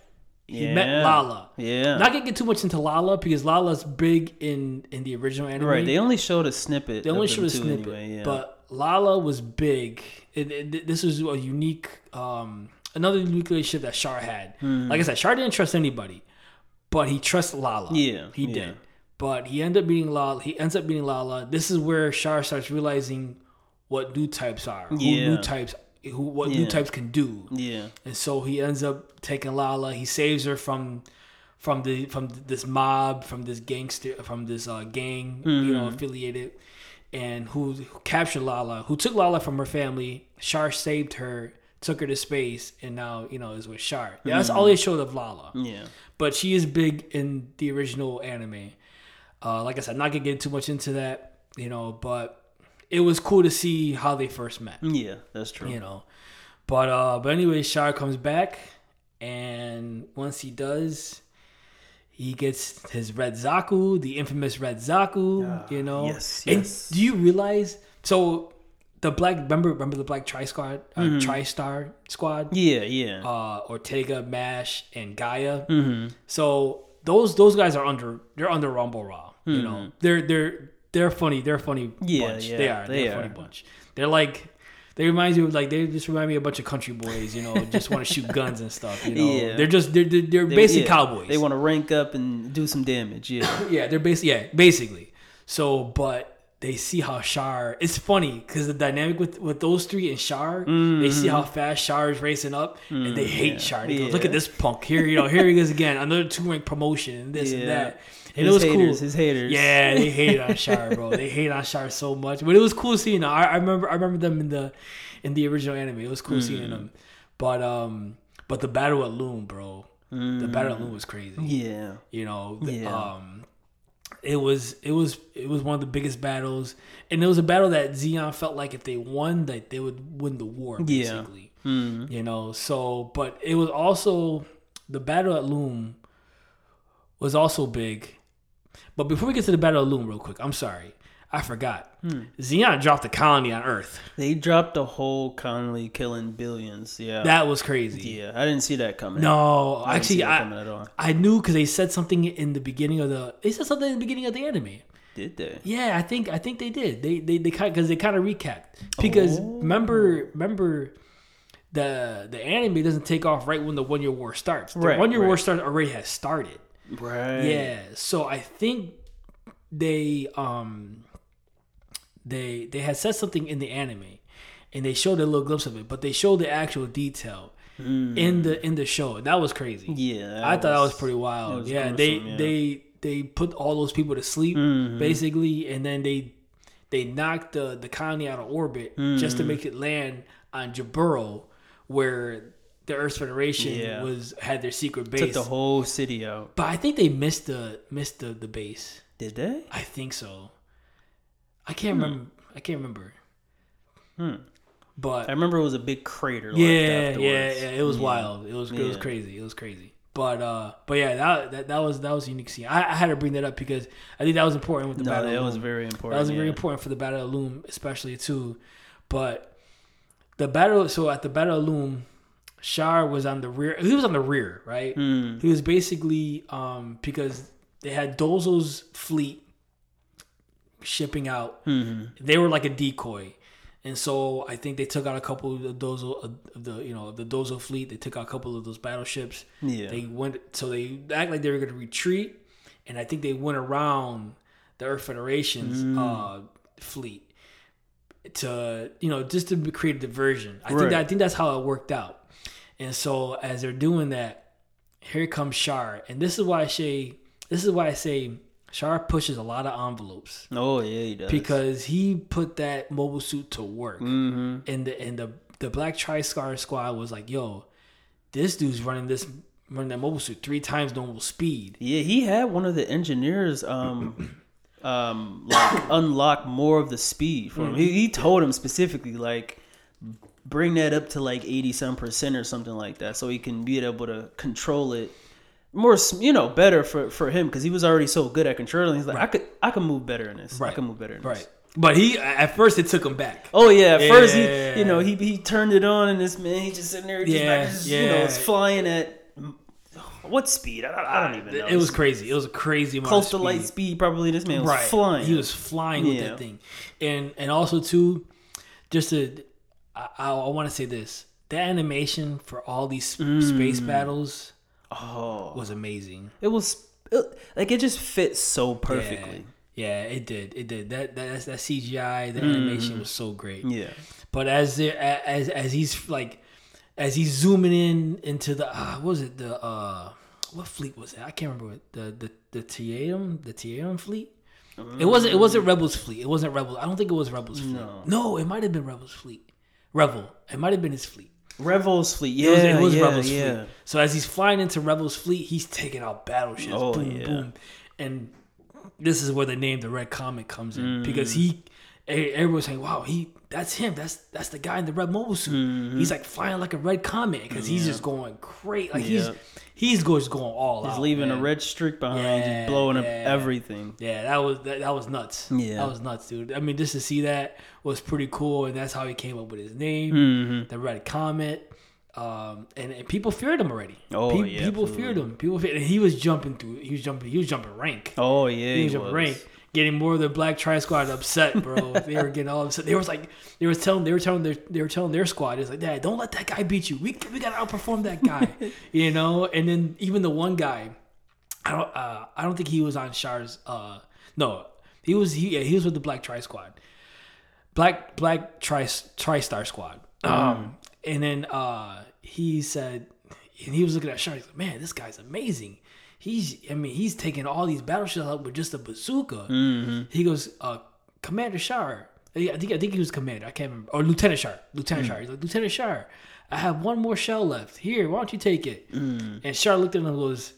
he met Hmm. Lalah. Yeah. Not gonna get too much into Lalah because Lalah's big in in the original anime. right. They only showed a snippet. They only showed a snippet, Anyway, yeah. but Lalah was big. It, it, this was a unique, um, another unique relationship that Char had. Hmm. Like I said, Char didn't trust anybody, but he trusts Lalah. Yeah, he yeah. did. But he ended up meeting Lalah. He ends up meeting Lalah. This is where Char starts realizing what new types are. Who new types, who what new types can do. yeah. And so he ends up taking Lalah. He saves her from from the from this mob, from this gangster, from this uh, gang, you know, affiliated, and who, who captured Lalah, who took Lalah from her family. Char saved her, took her to space, and now you know is with Char. Yeah, that's all they showed of Lalah. Yeah. But she is big in the original anime. Uh, like I said, not gonna get too much into that, you know, but it was cool to see how they first met Yeah, that's true. you know. But uh, but anyway, Char comes back, and once he does, he gets his red Zaku, the infamous red Zaku. you know. yes, And yes. do you realize? So the black remember remember the black Tri Squad, uh, Mm-hmm. Tri Star Squad, Yeah, yeah. uh, Ortega, Mash, and Gaia. mm-hmm. So those those guys are under they're under Ramba Ral. You know Mm-hmm. they're they're they're funny. They're a funny Yeah, bunch. yeah, they are. they They're a funny bunch. They're like. They remind you of like they just remind me of a bunch of country boys, you know, just want to shoot guns and stuff. You know, Yeah. they're just they're they're, they're They- basic yeah, cowboys. They want to rank up and do some damage. Yeah. yeah, they're basically yeah, basically. So, but they see how Char. It's funny because the dynamic with with those three and Char, they see how fast Char is racing up, and they hate Mm-hmm. yeah. Char. They go, Yeah. "Look at this punk here, you know, here he is again, another two rank promotion, and this and that." And his it was haters, cool. His haters. Yeah, they hate on Char, bro. They hate on Char so much, but it was cool seeing them. I, I remember, I remember them in the in the original anime. It was cool Mm. seeing them, but um, but the battle at Loum, bro, the battle at Loum was crazy. Yeah. You know, the, Yeah. um, it was it was it was one of the biggest battles, and it was a battle that Zeon felt like if they won, that they would win the war. Yeah. Basically, Mm. you know. So, but it was also the battle at Loum was also big. But before we get to the battle at Loum, real quick, I'm sorry, I forgot. Hmm. Zeon dropped the colony on Earth. They dropped the whole colony, killing billions. Yeah. That was crazy. yeah. I didn't see that coming. No, I actually, I coming at all. I knew because they said something in the beginning of the. They said something in the beginning of the anime. Did they? Yeah, I think I think they did. They they they kind because they kind of recapped because Oh. remember remember the the anime doesn't take off right when the one year war starts. The Right, one year war right. start already has started. Right. Yeah, so I think they um they they had said something in the anime and they showed a little glimpse of it, but they showed the actual detail in the in the show. That was crazy. Hmm. Yeah. I thought that was pretty wild. was yeah, they yeah. they they put all those people to sleep Mhm. basically, and then they they knocked the the colony out of orbit just Mm. to make it land on Jaburo, where the Earth Federation Yeah. was had their secret base. Took the whole city out. but I think they missed the missed the, the base. Did they? I think so. I can't remember. I can't remember. Hmm. But I remember it was a big crater. yeah, yeah, yeah. It was wild. It was it was crazy. It was crazy. But uh, but yeah, that that, that was that was a unique scene. I, I had to bring that up because I think that was important with the No, battle. that was very important. That was very important for the battle of Loum, especially too. But the battle, so at the battle of Loum, Char was on the rear. He was on the rear, right? Hmm. He was basically um because they had Dozle's fleet shipping out. hmm They were like a decoy. And so I think they took out a couple of the Dozle, of the you know the Dozle fleet. They took out a couple of those battleships. Yeah. They went so they act like they were going to retreat, and I think they went around the Earth Federation's Mm. uh, fleet to you know just to create a diversion. I Right. think that, I think that's how it worked out. And so as they're doing that, here comes Char, and this is why I say this is why I say Char pushes a lot of envelopes oh yeah, he does. because he put that mobile suit to work, hmm and the and the the Black Tri-Star squad was like, "Yo, this dude's running this running that mobile suit three times normal speed." Yeah, he had one of the engineers um um like unlock more of the speed for him. He, he told him specifically like bring that up to like 80 some percent or something like that so he can be able to control it more you know better for for him because he was already so good at controlling he's like i could i could move better in this i Right. could move better in this Right, but he at first it took him back. Oh yeah, at first he, you know, he he turned it on, and this man, he just sitting there, just, Yeah, just, you know, it's flying at what speed? I, I don't even know. It was crazy. It was a crazy amount close to light speed. Probably this man was right. flying. He was flying with that thing, and and also too, just to, I, I, I want to say this: the animation for all these Mm. space battles oh, was amazing. it was it, like it just fit so perfectly. Yeah, it did. It did. That that that CGI, the animation was so great. Yeah, But as there, as as he's like, as he's zooming in into the uh, what was it the uh what fleet was it? I can't remember what the the the Tiatum the Tiatum fleet. It wasn't. It wasn't Revil's fleet. It wasn't Revil's. I don't think it was Revil's fleet. No. No, it might have been Revil's fleet. Revil. It might have been his fleet. Revil's fleet. It Yeah, was, it was yeah, Revil's yeah. fleet. So as he's flying into Revil's fleet, he's taking out battleships. Oh, boom, yeah. boom. And this is where the name the Red Comet comes in Mm. because he, everyone's saying, "Wow, he that's him. That's that's the guy in the red mobile suit. Mm-hmm. He's like flying like a red comet because he's just going great. Like he's Yeah. he's just going all out. He's leaving man. a red streak behind, Yeah, just blowing up everything. Yeah, that was that, that was nuts. Yeah. that was nuts, dude. I mean, just to see that was pretty cool, and that's how he came up with his name, Mhm. the Red Comet. Um, and, and people feared him already. Oh, Pe- yeah, people absolutely. feared him. People feared, and he was jumping through. He was jumping. He was jumping rank. Oh yeah, he he was jumping was. rank. Getting more of the Black Tri Squad upset, bro. they were getting all upset. They was like, they was telling, they were telling their, they were telling their squad, it's like, Dad, don't let that guy beat you. We we gotta outperform that guy, you know. And then even the one guy, I don't, uh, I don't think he was on Char's. Uh, no, he was he yeah, he was with the Black Tri Squad, Black Black Tri Tri Star Squad. Um, and then uh, he said, and he was looking at Char. He's like, man, this guy's amazing. He's, I mean, he's taking all these battleships out with just a bazooka. Mm-hmm. He goes, uh, Commander Char. I think I think he was commander. I can't remember. Or Lieutenant Char. Lieutenant mm. Char. He's like, Lieutenant Char, I have one more shell left. Here, why don't you take it? Mm. And Char looked at him and goes,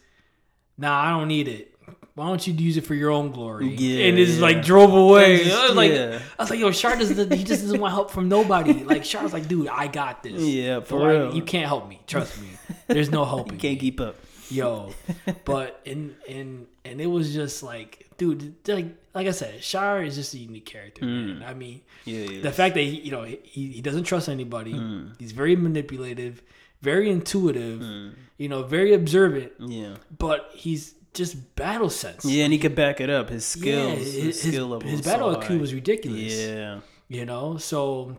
Nah, I don't need it. Why don't you use it for your own glory? Yeah, and just yeah. like drove away. Just- I was like, yeah. I was like, yo, Char doesn't. He just doesn't want help from nobody. Like Char's like, dude, I got this. Yeah, for So, real. You can't help me. Trust me. There's no helping. Can't me. keep up. Yo, but and and and it was just like, dude, like like I said, Char is just a unique character. Man. Hmm. I mean, Yeah, yeah. the fact that he, you know he, he doesn't trust anybody. Hmm. He's very manipulative, very intuitive. Hmm. You know, very observant. yeah. But he's just battle sense. Yeah, and he could back it up. His skills, Yeah, his, his, skill level, his battle so IQ was ridiculous. Yeah. You know, so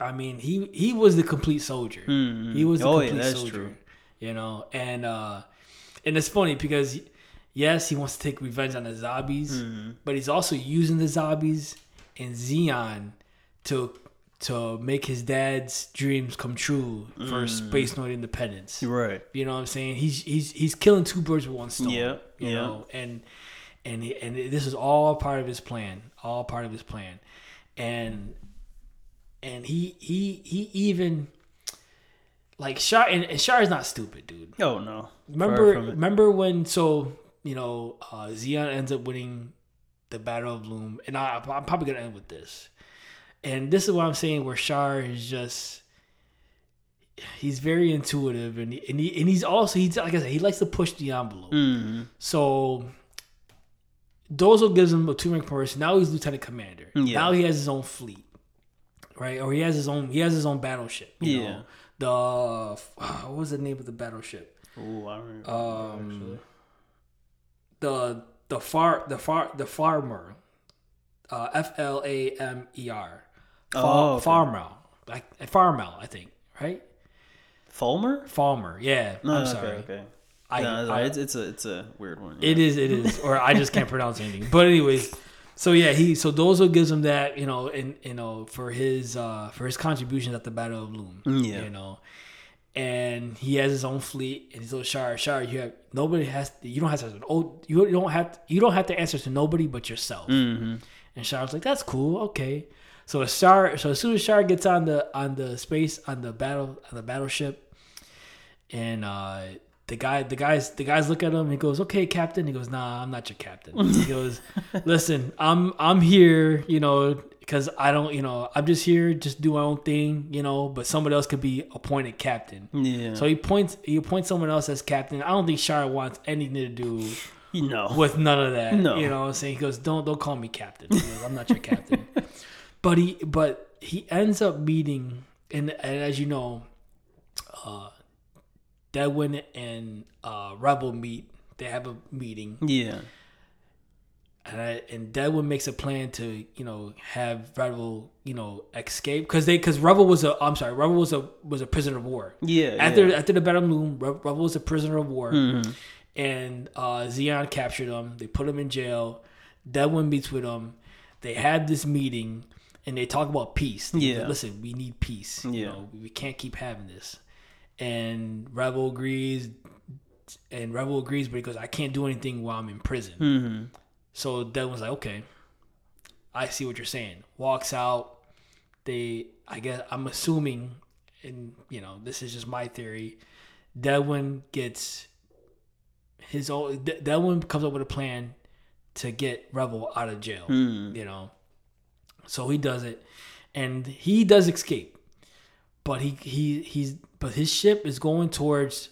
I mean, he he was the complete soldier. Mhm. He was the Oh, yeah, complete that's soldier. true. You know, and uh and it's funny because yes, he wants to take revenge on the Zabis, Mm-hmm. but he's also using the Zabis and Zeon to to make his dad's dreams come true for Mm. space noid independence. Right. You know what I'm saying? He's he's he's killing two birds with one stone. Yeah, You yeah. know, and and and this is all part of his plan. All part of his plan. And and he he he even like Char and, and Char is not stupid, dude. Oh no. Remember remember when so you know uh Zeon ends up winning the Battle of Loum, and I, I'm probably gonna end with this. And this is what I'm saying, where Char is just he's very intuitive, and he, and, he, and he's also he's like I said, he likes to push the envelope. Mm-hmm. So Dozle gives him a two rank promotion. Now he's lieutenant commander. Yeah. Now he has his own fleet, right? Or he has his own he has his own battleship. You Yeah. Know? The uh, what was the name of the battleship? Oh, I remember. Um, actually. the the far the far the farmer, uh, F L A M E R, Oh, okay. Farmel, like Farmel, I think, right? Fulmer? Farmer, yeah. No, I'm okay, sorry. okay. I, no, I- it's it's a it's a weird one. It is, it is, or I just can't pronounce anything. But anyways, so yeah, he so Dozle gives him that, you know, and you know for his uh for his contributions at the Battle of Loum, Mm, yeah. you know, and he has his own fleet and he's little Char. Char, you have nobody has you don't have to oh you don't have you don't have to answer to nobody but yourself. Mm-hmm. And Char's like, that's cool, okay. So as Char, so as soon as Char gets on the on the space on the battle on the battleship, and uh, the guy the guys the guys look at him. He goes, okay, captain. He goes, nah, I'm not your captain. He goes, listen, I'm I'm here, you know, because I don't, you know, I'm just here, just do my own thing, you know. But somebody else could be appointed captain. Yeah. So he points he appoints someone else as captain. I don't think Char wants anything to do you know. with none of that. No. You know what I'm saying? He goes, Don't don't call me captain. Goes, I'm not your captain. but he but he ends up meeting and, and as you know, uh Degwin and uh Revil meet. They have a meeting Yeah. and I, and Degwin makes a plan to you know have Revil you know escape because they because Revil was a I'm sorry Revil was a was a prisoner of war Yeah. after yeah. after the Battle of Moon Revil was a prisoner of war Mhm. and uh, Zeon captured him they put him in jail Degwin meets with him they have this meeting and they talk about peace They Yeah. listen we need peace you Yeah. know we can't keep having this and Revil agrees and Revil agrees but he goes I can't do anything while I'm in prison Mhm. so Degwin's like, okay, I see what you're saying. Walks out. They, I guess, I'm assuming, and you know, this is just my theory. Degwin gets his own. De- Degwin comes up with a plan to get Revil out of jail. Mhm. You know, so he does it, and he does escape, but he he he's but his ship is going towards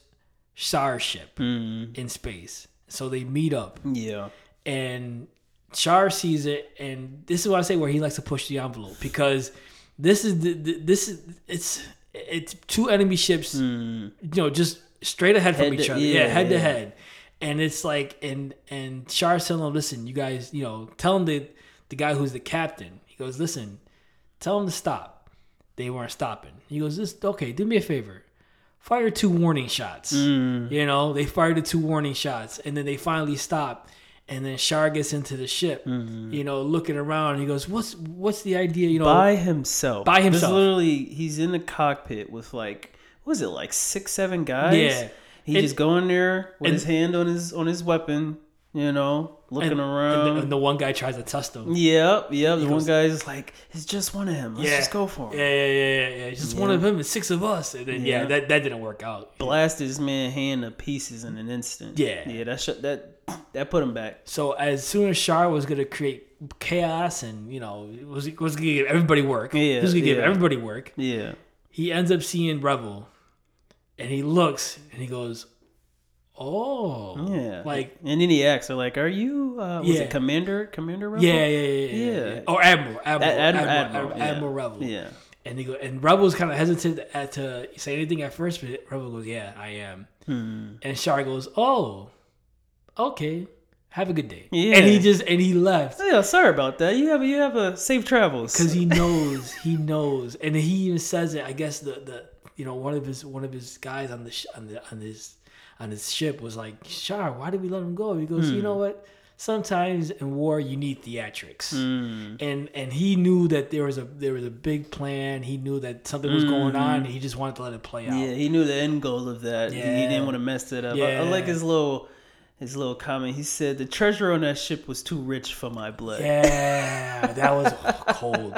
Char's ship Mhm. in space. So they meet up Yeah. and Char sees it, and this is what I say where he likes to push the envelope because this is the, the this is it's it's two enemy ships, Mm. you know, just straight ahead from Head each to- other, yeah, yeah, head to head, and it's like and and Char's telling him, listen, you guys, you know, tell him the the guy who's the captain. He goes, listen, tell him to stop. They weren't stopping. He goes, this okay, do me a favor. Fire two warning shots. Mm. You know, they fired the two warning shots, and then they finally stop. And then Char gets into the ship, mm-hmm. you know, looking around. He goes, "What's what's the idea?" You know, by himself. By himself. literally, he's in the cockpit with like, what was it like six, seven guys? Yeah. He And- just going there with and- his hand on his on his weapon, you know, looking and, around. and the, and the one guy tries to test him. Yep, yep. The one goes- guy's like, it's just one of him. Let's just go for him. Yeah, yeah, yeah, yeah. yeah. It's just one of him and six of us. And then, yeah, Yeah. that, that didn't work out. Blasted this man hand to pieces in an instant. Yeah. yeah. That sh- that that put him back. So as soon as Char was gonna create chaos and you know was was gonna give everybody work, he Yeah, was gonna give everybody work. Yeah. He ends up seeing Revil, and he looks and he goes, "Oh, Yeah. like and then he her like, "Are you uh was Yeah. it Commander Commander Revil?" yeah, yeah, yeah, yeah, yeah. Or Admiral, Admiral, A- Admiral, Admiral, Admiral, yeah. Admiral Revil. Yeah. And they go, and Revil's kind of hesitant at, to say anything at first, but Revil goes, "Yeah, I am." Hmm. And Char goes, "Oh, okay, have a good day." Yeah. And he just and he left Yeah, sorry about that. You have you have a safe travels. because he knows, he knows, and he even says it. I guess the the you know one of his one of his guys on the sh- on the on his on his ship was like, "Char, why did we let him go?" He goes, "You know what." Sometimes in war you need theatrics, Hmm. and and he knew that there was a there was a big plan. He knew that something was going on. And he just wanted to let it play out. Yeah, he knew the end goal of that. He- He didn't want to mess it up. I, I like his little his little comment. He said the treasure on that ship was too rich for my blood. Yeah, that was cold,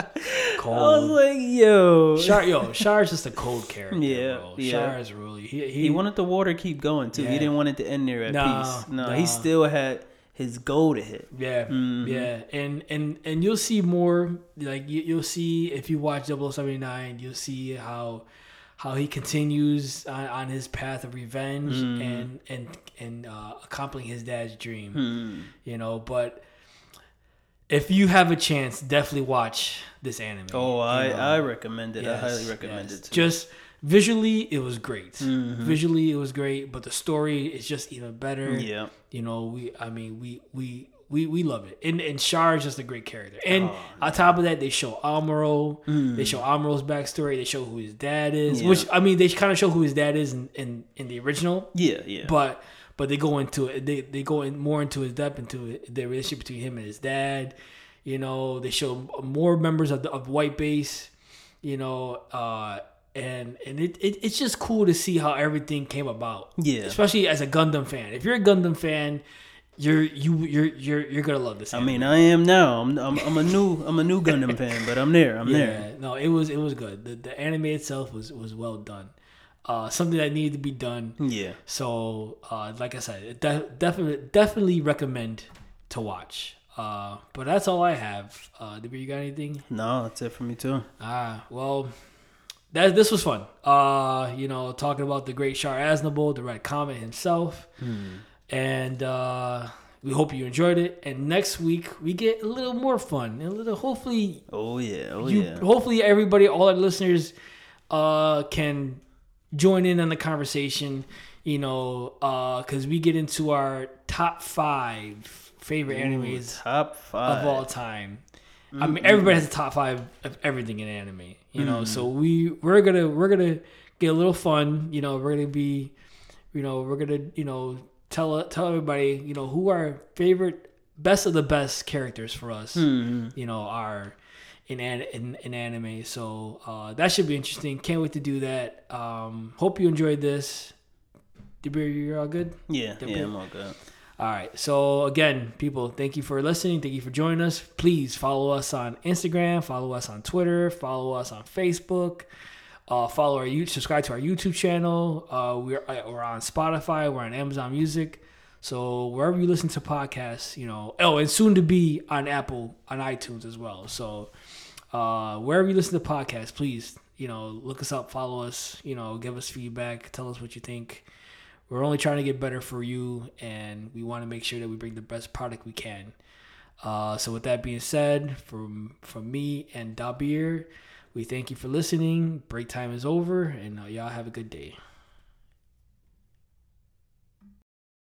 cold. I was like, yo. Char, yo, Char's just a cold character. Yeah, bro. yeah. Char is really he, he, he wanted the water to keep going too. Yeah. He didn't want it to end there at No, peace. No, no. he still had his goal to hit. Yeah, Mm-hmm. yeah, and and and you'll see more. Like you, you'll see if you watch 079, you'll see how how he continues on, on his path of revenge Mm-hmm. and and and uh, accomplishing his dad's dream. Hmm. You know, but if you have a chance, definitely watch this anime. Oh, you I know. I recommend it. I highly recommend yes. it too. Just visually, it was great. Mm-hmm. Visually, it was great, but the story is just even better. yeah. You know, we I mean, we we we, we love it. And and Char is just a great character. And Oh, on top of that, they show Amuro. They show Amuro's backstory. They show who his dad is. Mm. Yeah. Which I mean, they kind of show who his dad is in, in, in the original. Yeah, yeah. But but they go into it. They they go in more into his depth into it, the relationship between him and his dad. You know, they show more members of the, of White Base. You know, uh, and and it, it it's just cool to see how everything came about. Yeah. especially as a Gundam fan. If you're a Gundam fan, you're you you're you're you're gonna love this. I mean, I am now. I'm, I'm I'm a new I'm a new Gundam fan, but I'm there. I'm yeah, there. no, it was it was good. The the anime itself was was well done. Uh, something that needed to be done. Yeah. So, uh, like I said, de- definitely definitely recommend to watch. Uh, but that's all I have. Uh, Dibby, you got anything? No, that's it for me too. Ah, well, that this was fun. Uh, you know, talking about the great Char Aznable, the Red Comet himself, and uh, we hope you enjoyed it. And next week we get a little more fun, a little. Hopefully, Oh yeah. Oh you, yeah. hopefully everybody, all our listeners, uh, can join in on the conversation. You know, because we get into our top five favorite animes Top five. of all time. I mean, everybody has a top five of everything in anime. You know, so we we're gonna we're gonna get a little fun. You know, we're gonna be, you know, we're gonna you know tell tell everybody you know who our favorite best of the best characters for us. You know, are in an, in, in anime. So uh, that should be interesting. Can't wait to do that. Um, hope you enjoyed this. You're all good. Yeah. Yeah. I'm all good. All right. So again, people, thank you for listening. Thank you for joining us. Please follow us on Instagram, follow us on Twitter, follow us on Facebook. Uh, follow our YouTube, subscribe to our YouTube channel. Uh, we're uh, we're on Spotify. We're on Amazon Music. So wherever you listen to podcasts, you know. Oh, and soon to be on Apple, on iTunes as well. So uh, wherever you listen to podcasts, please, you know, look us up, follow us. You know, give us feedback, tell us what you think. We're only trying to get better for you, and we want to make sure that we bring the best product we can. Uh, so, with that being said, from from me and Dabir, we thank you for listening. Break time is over, and uh, y'all have a good day.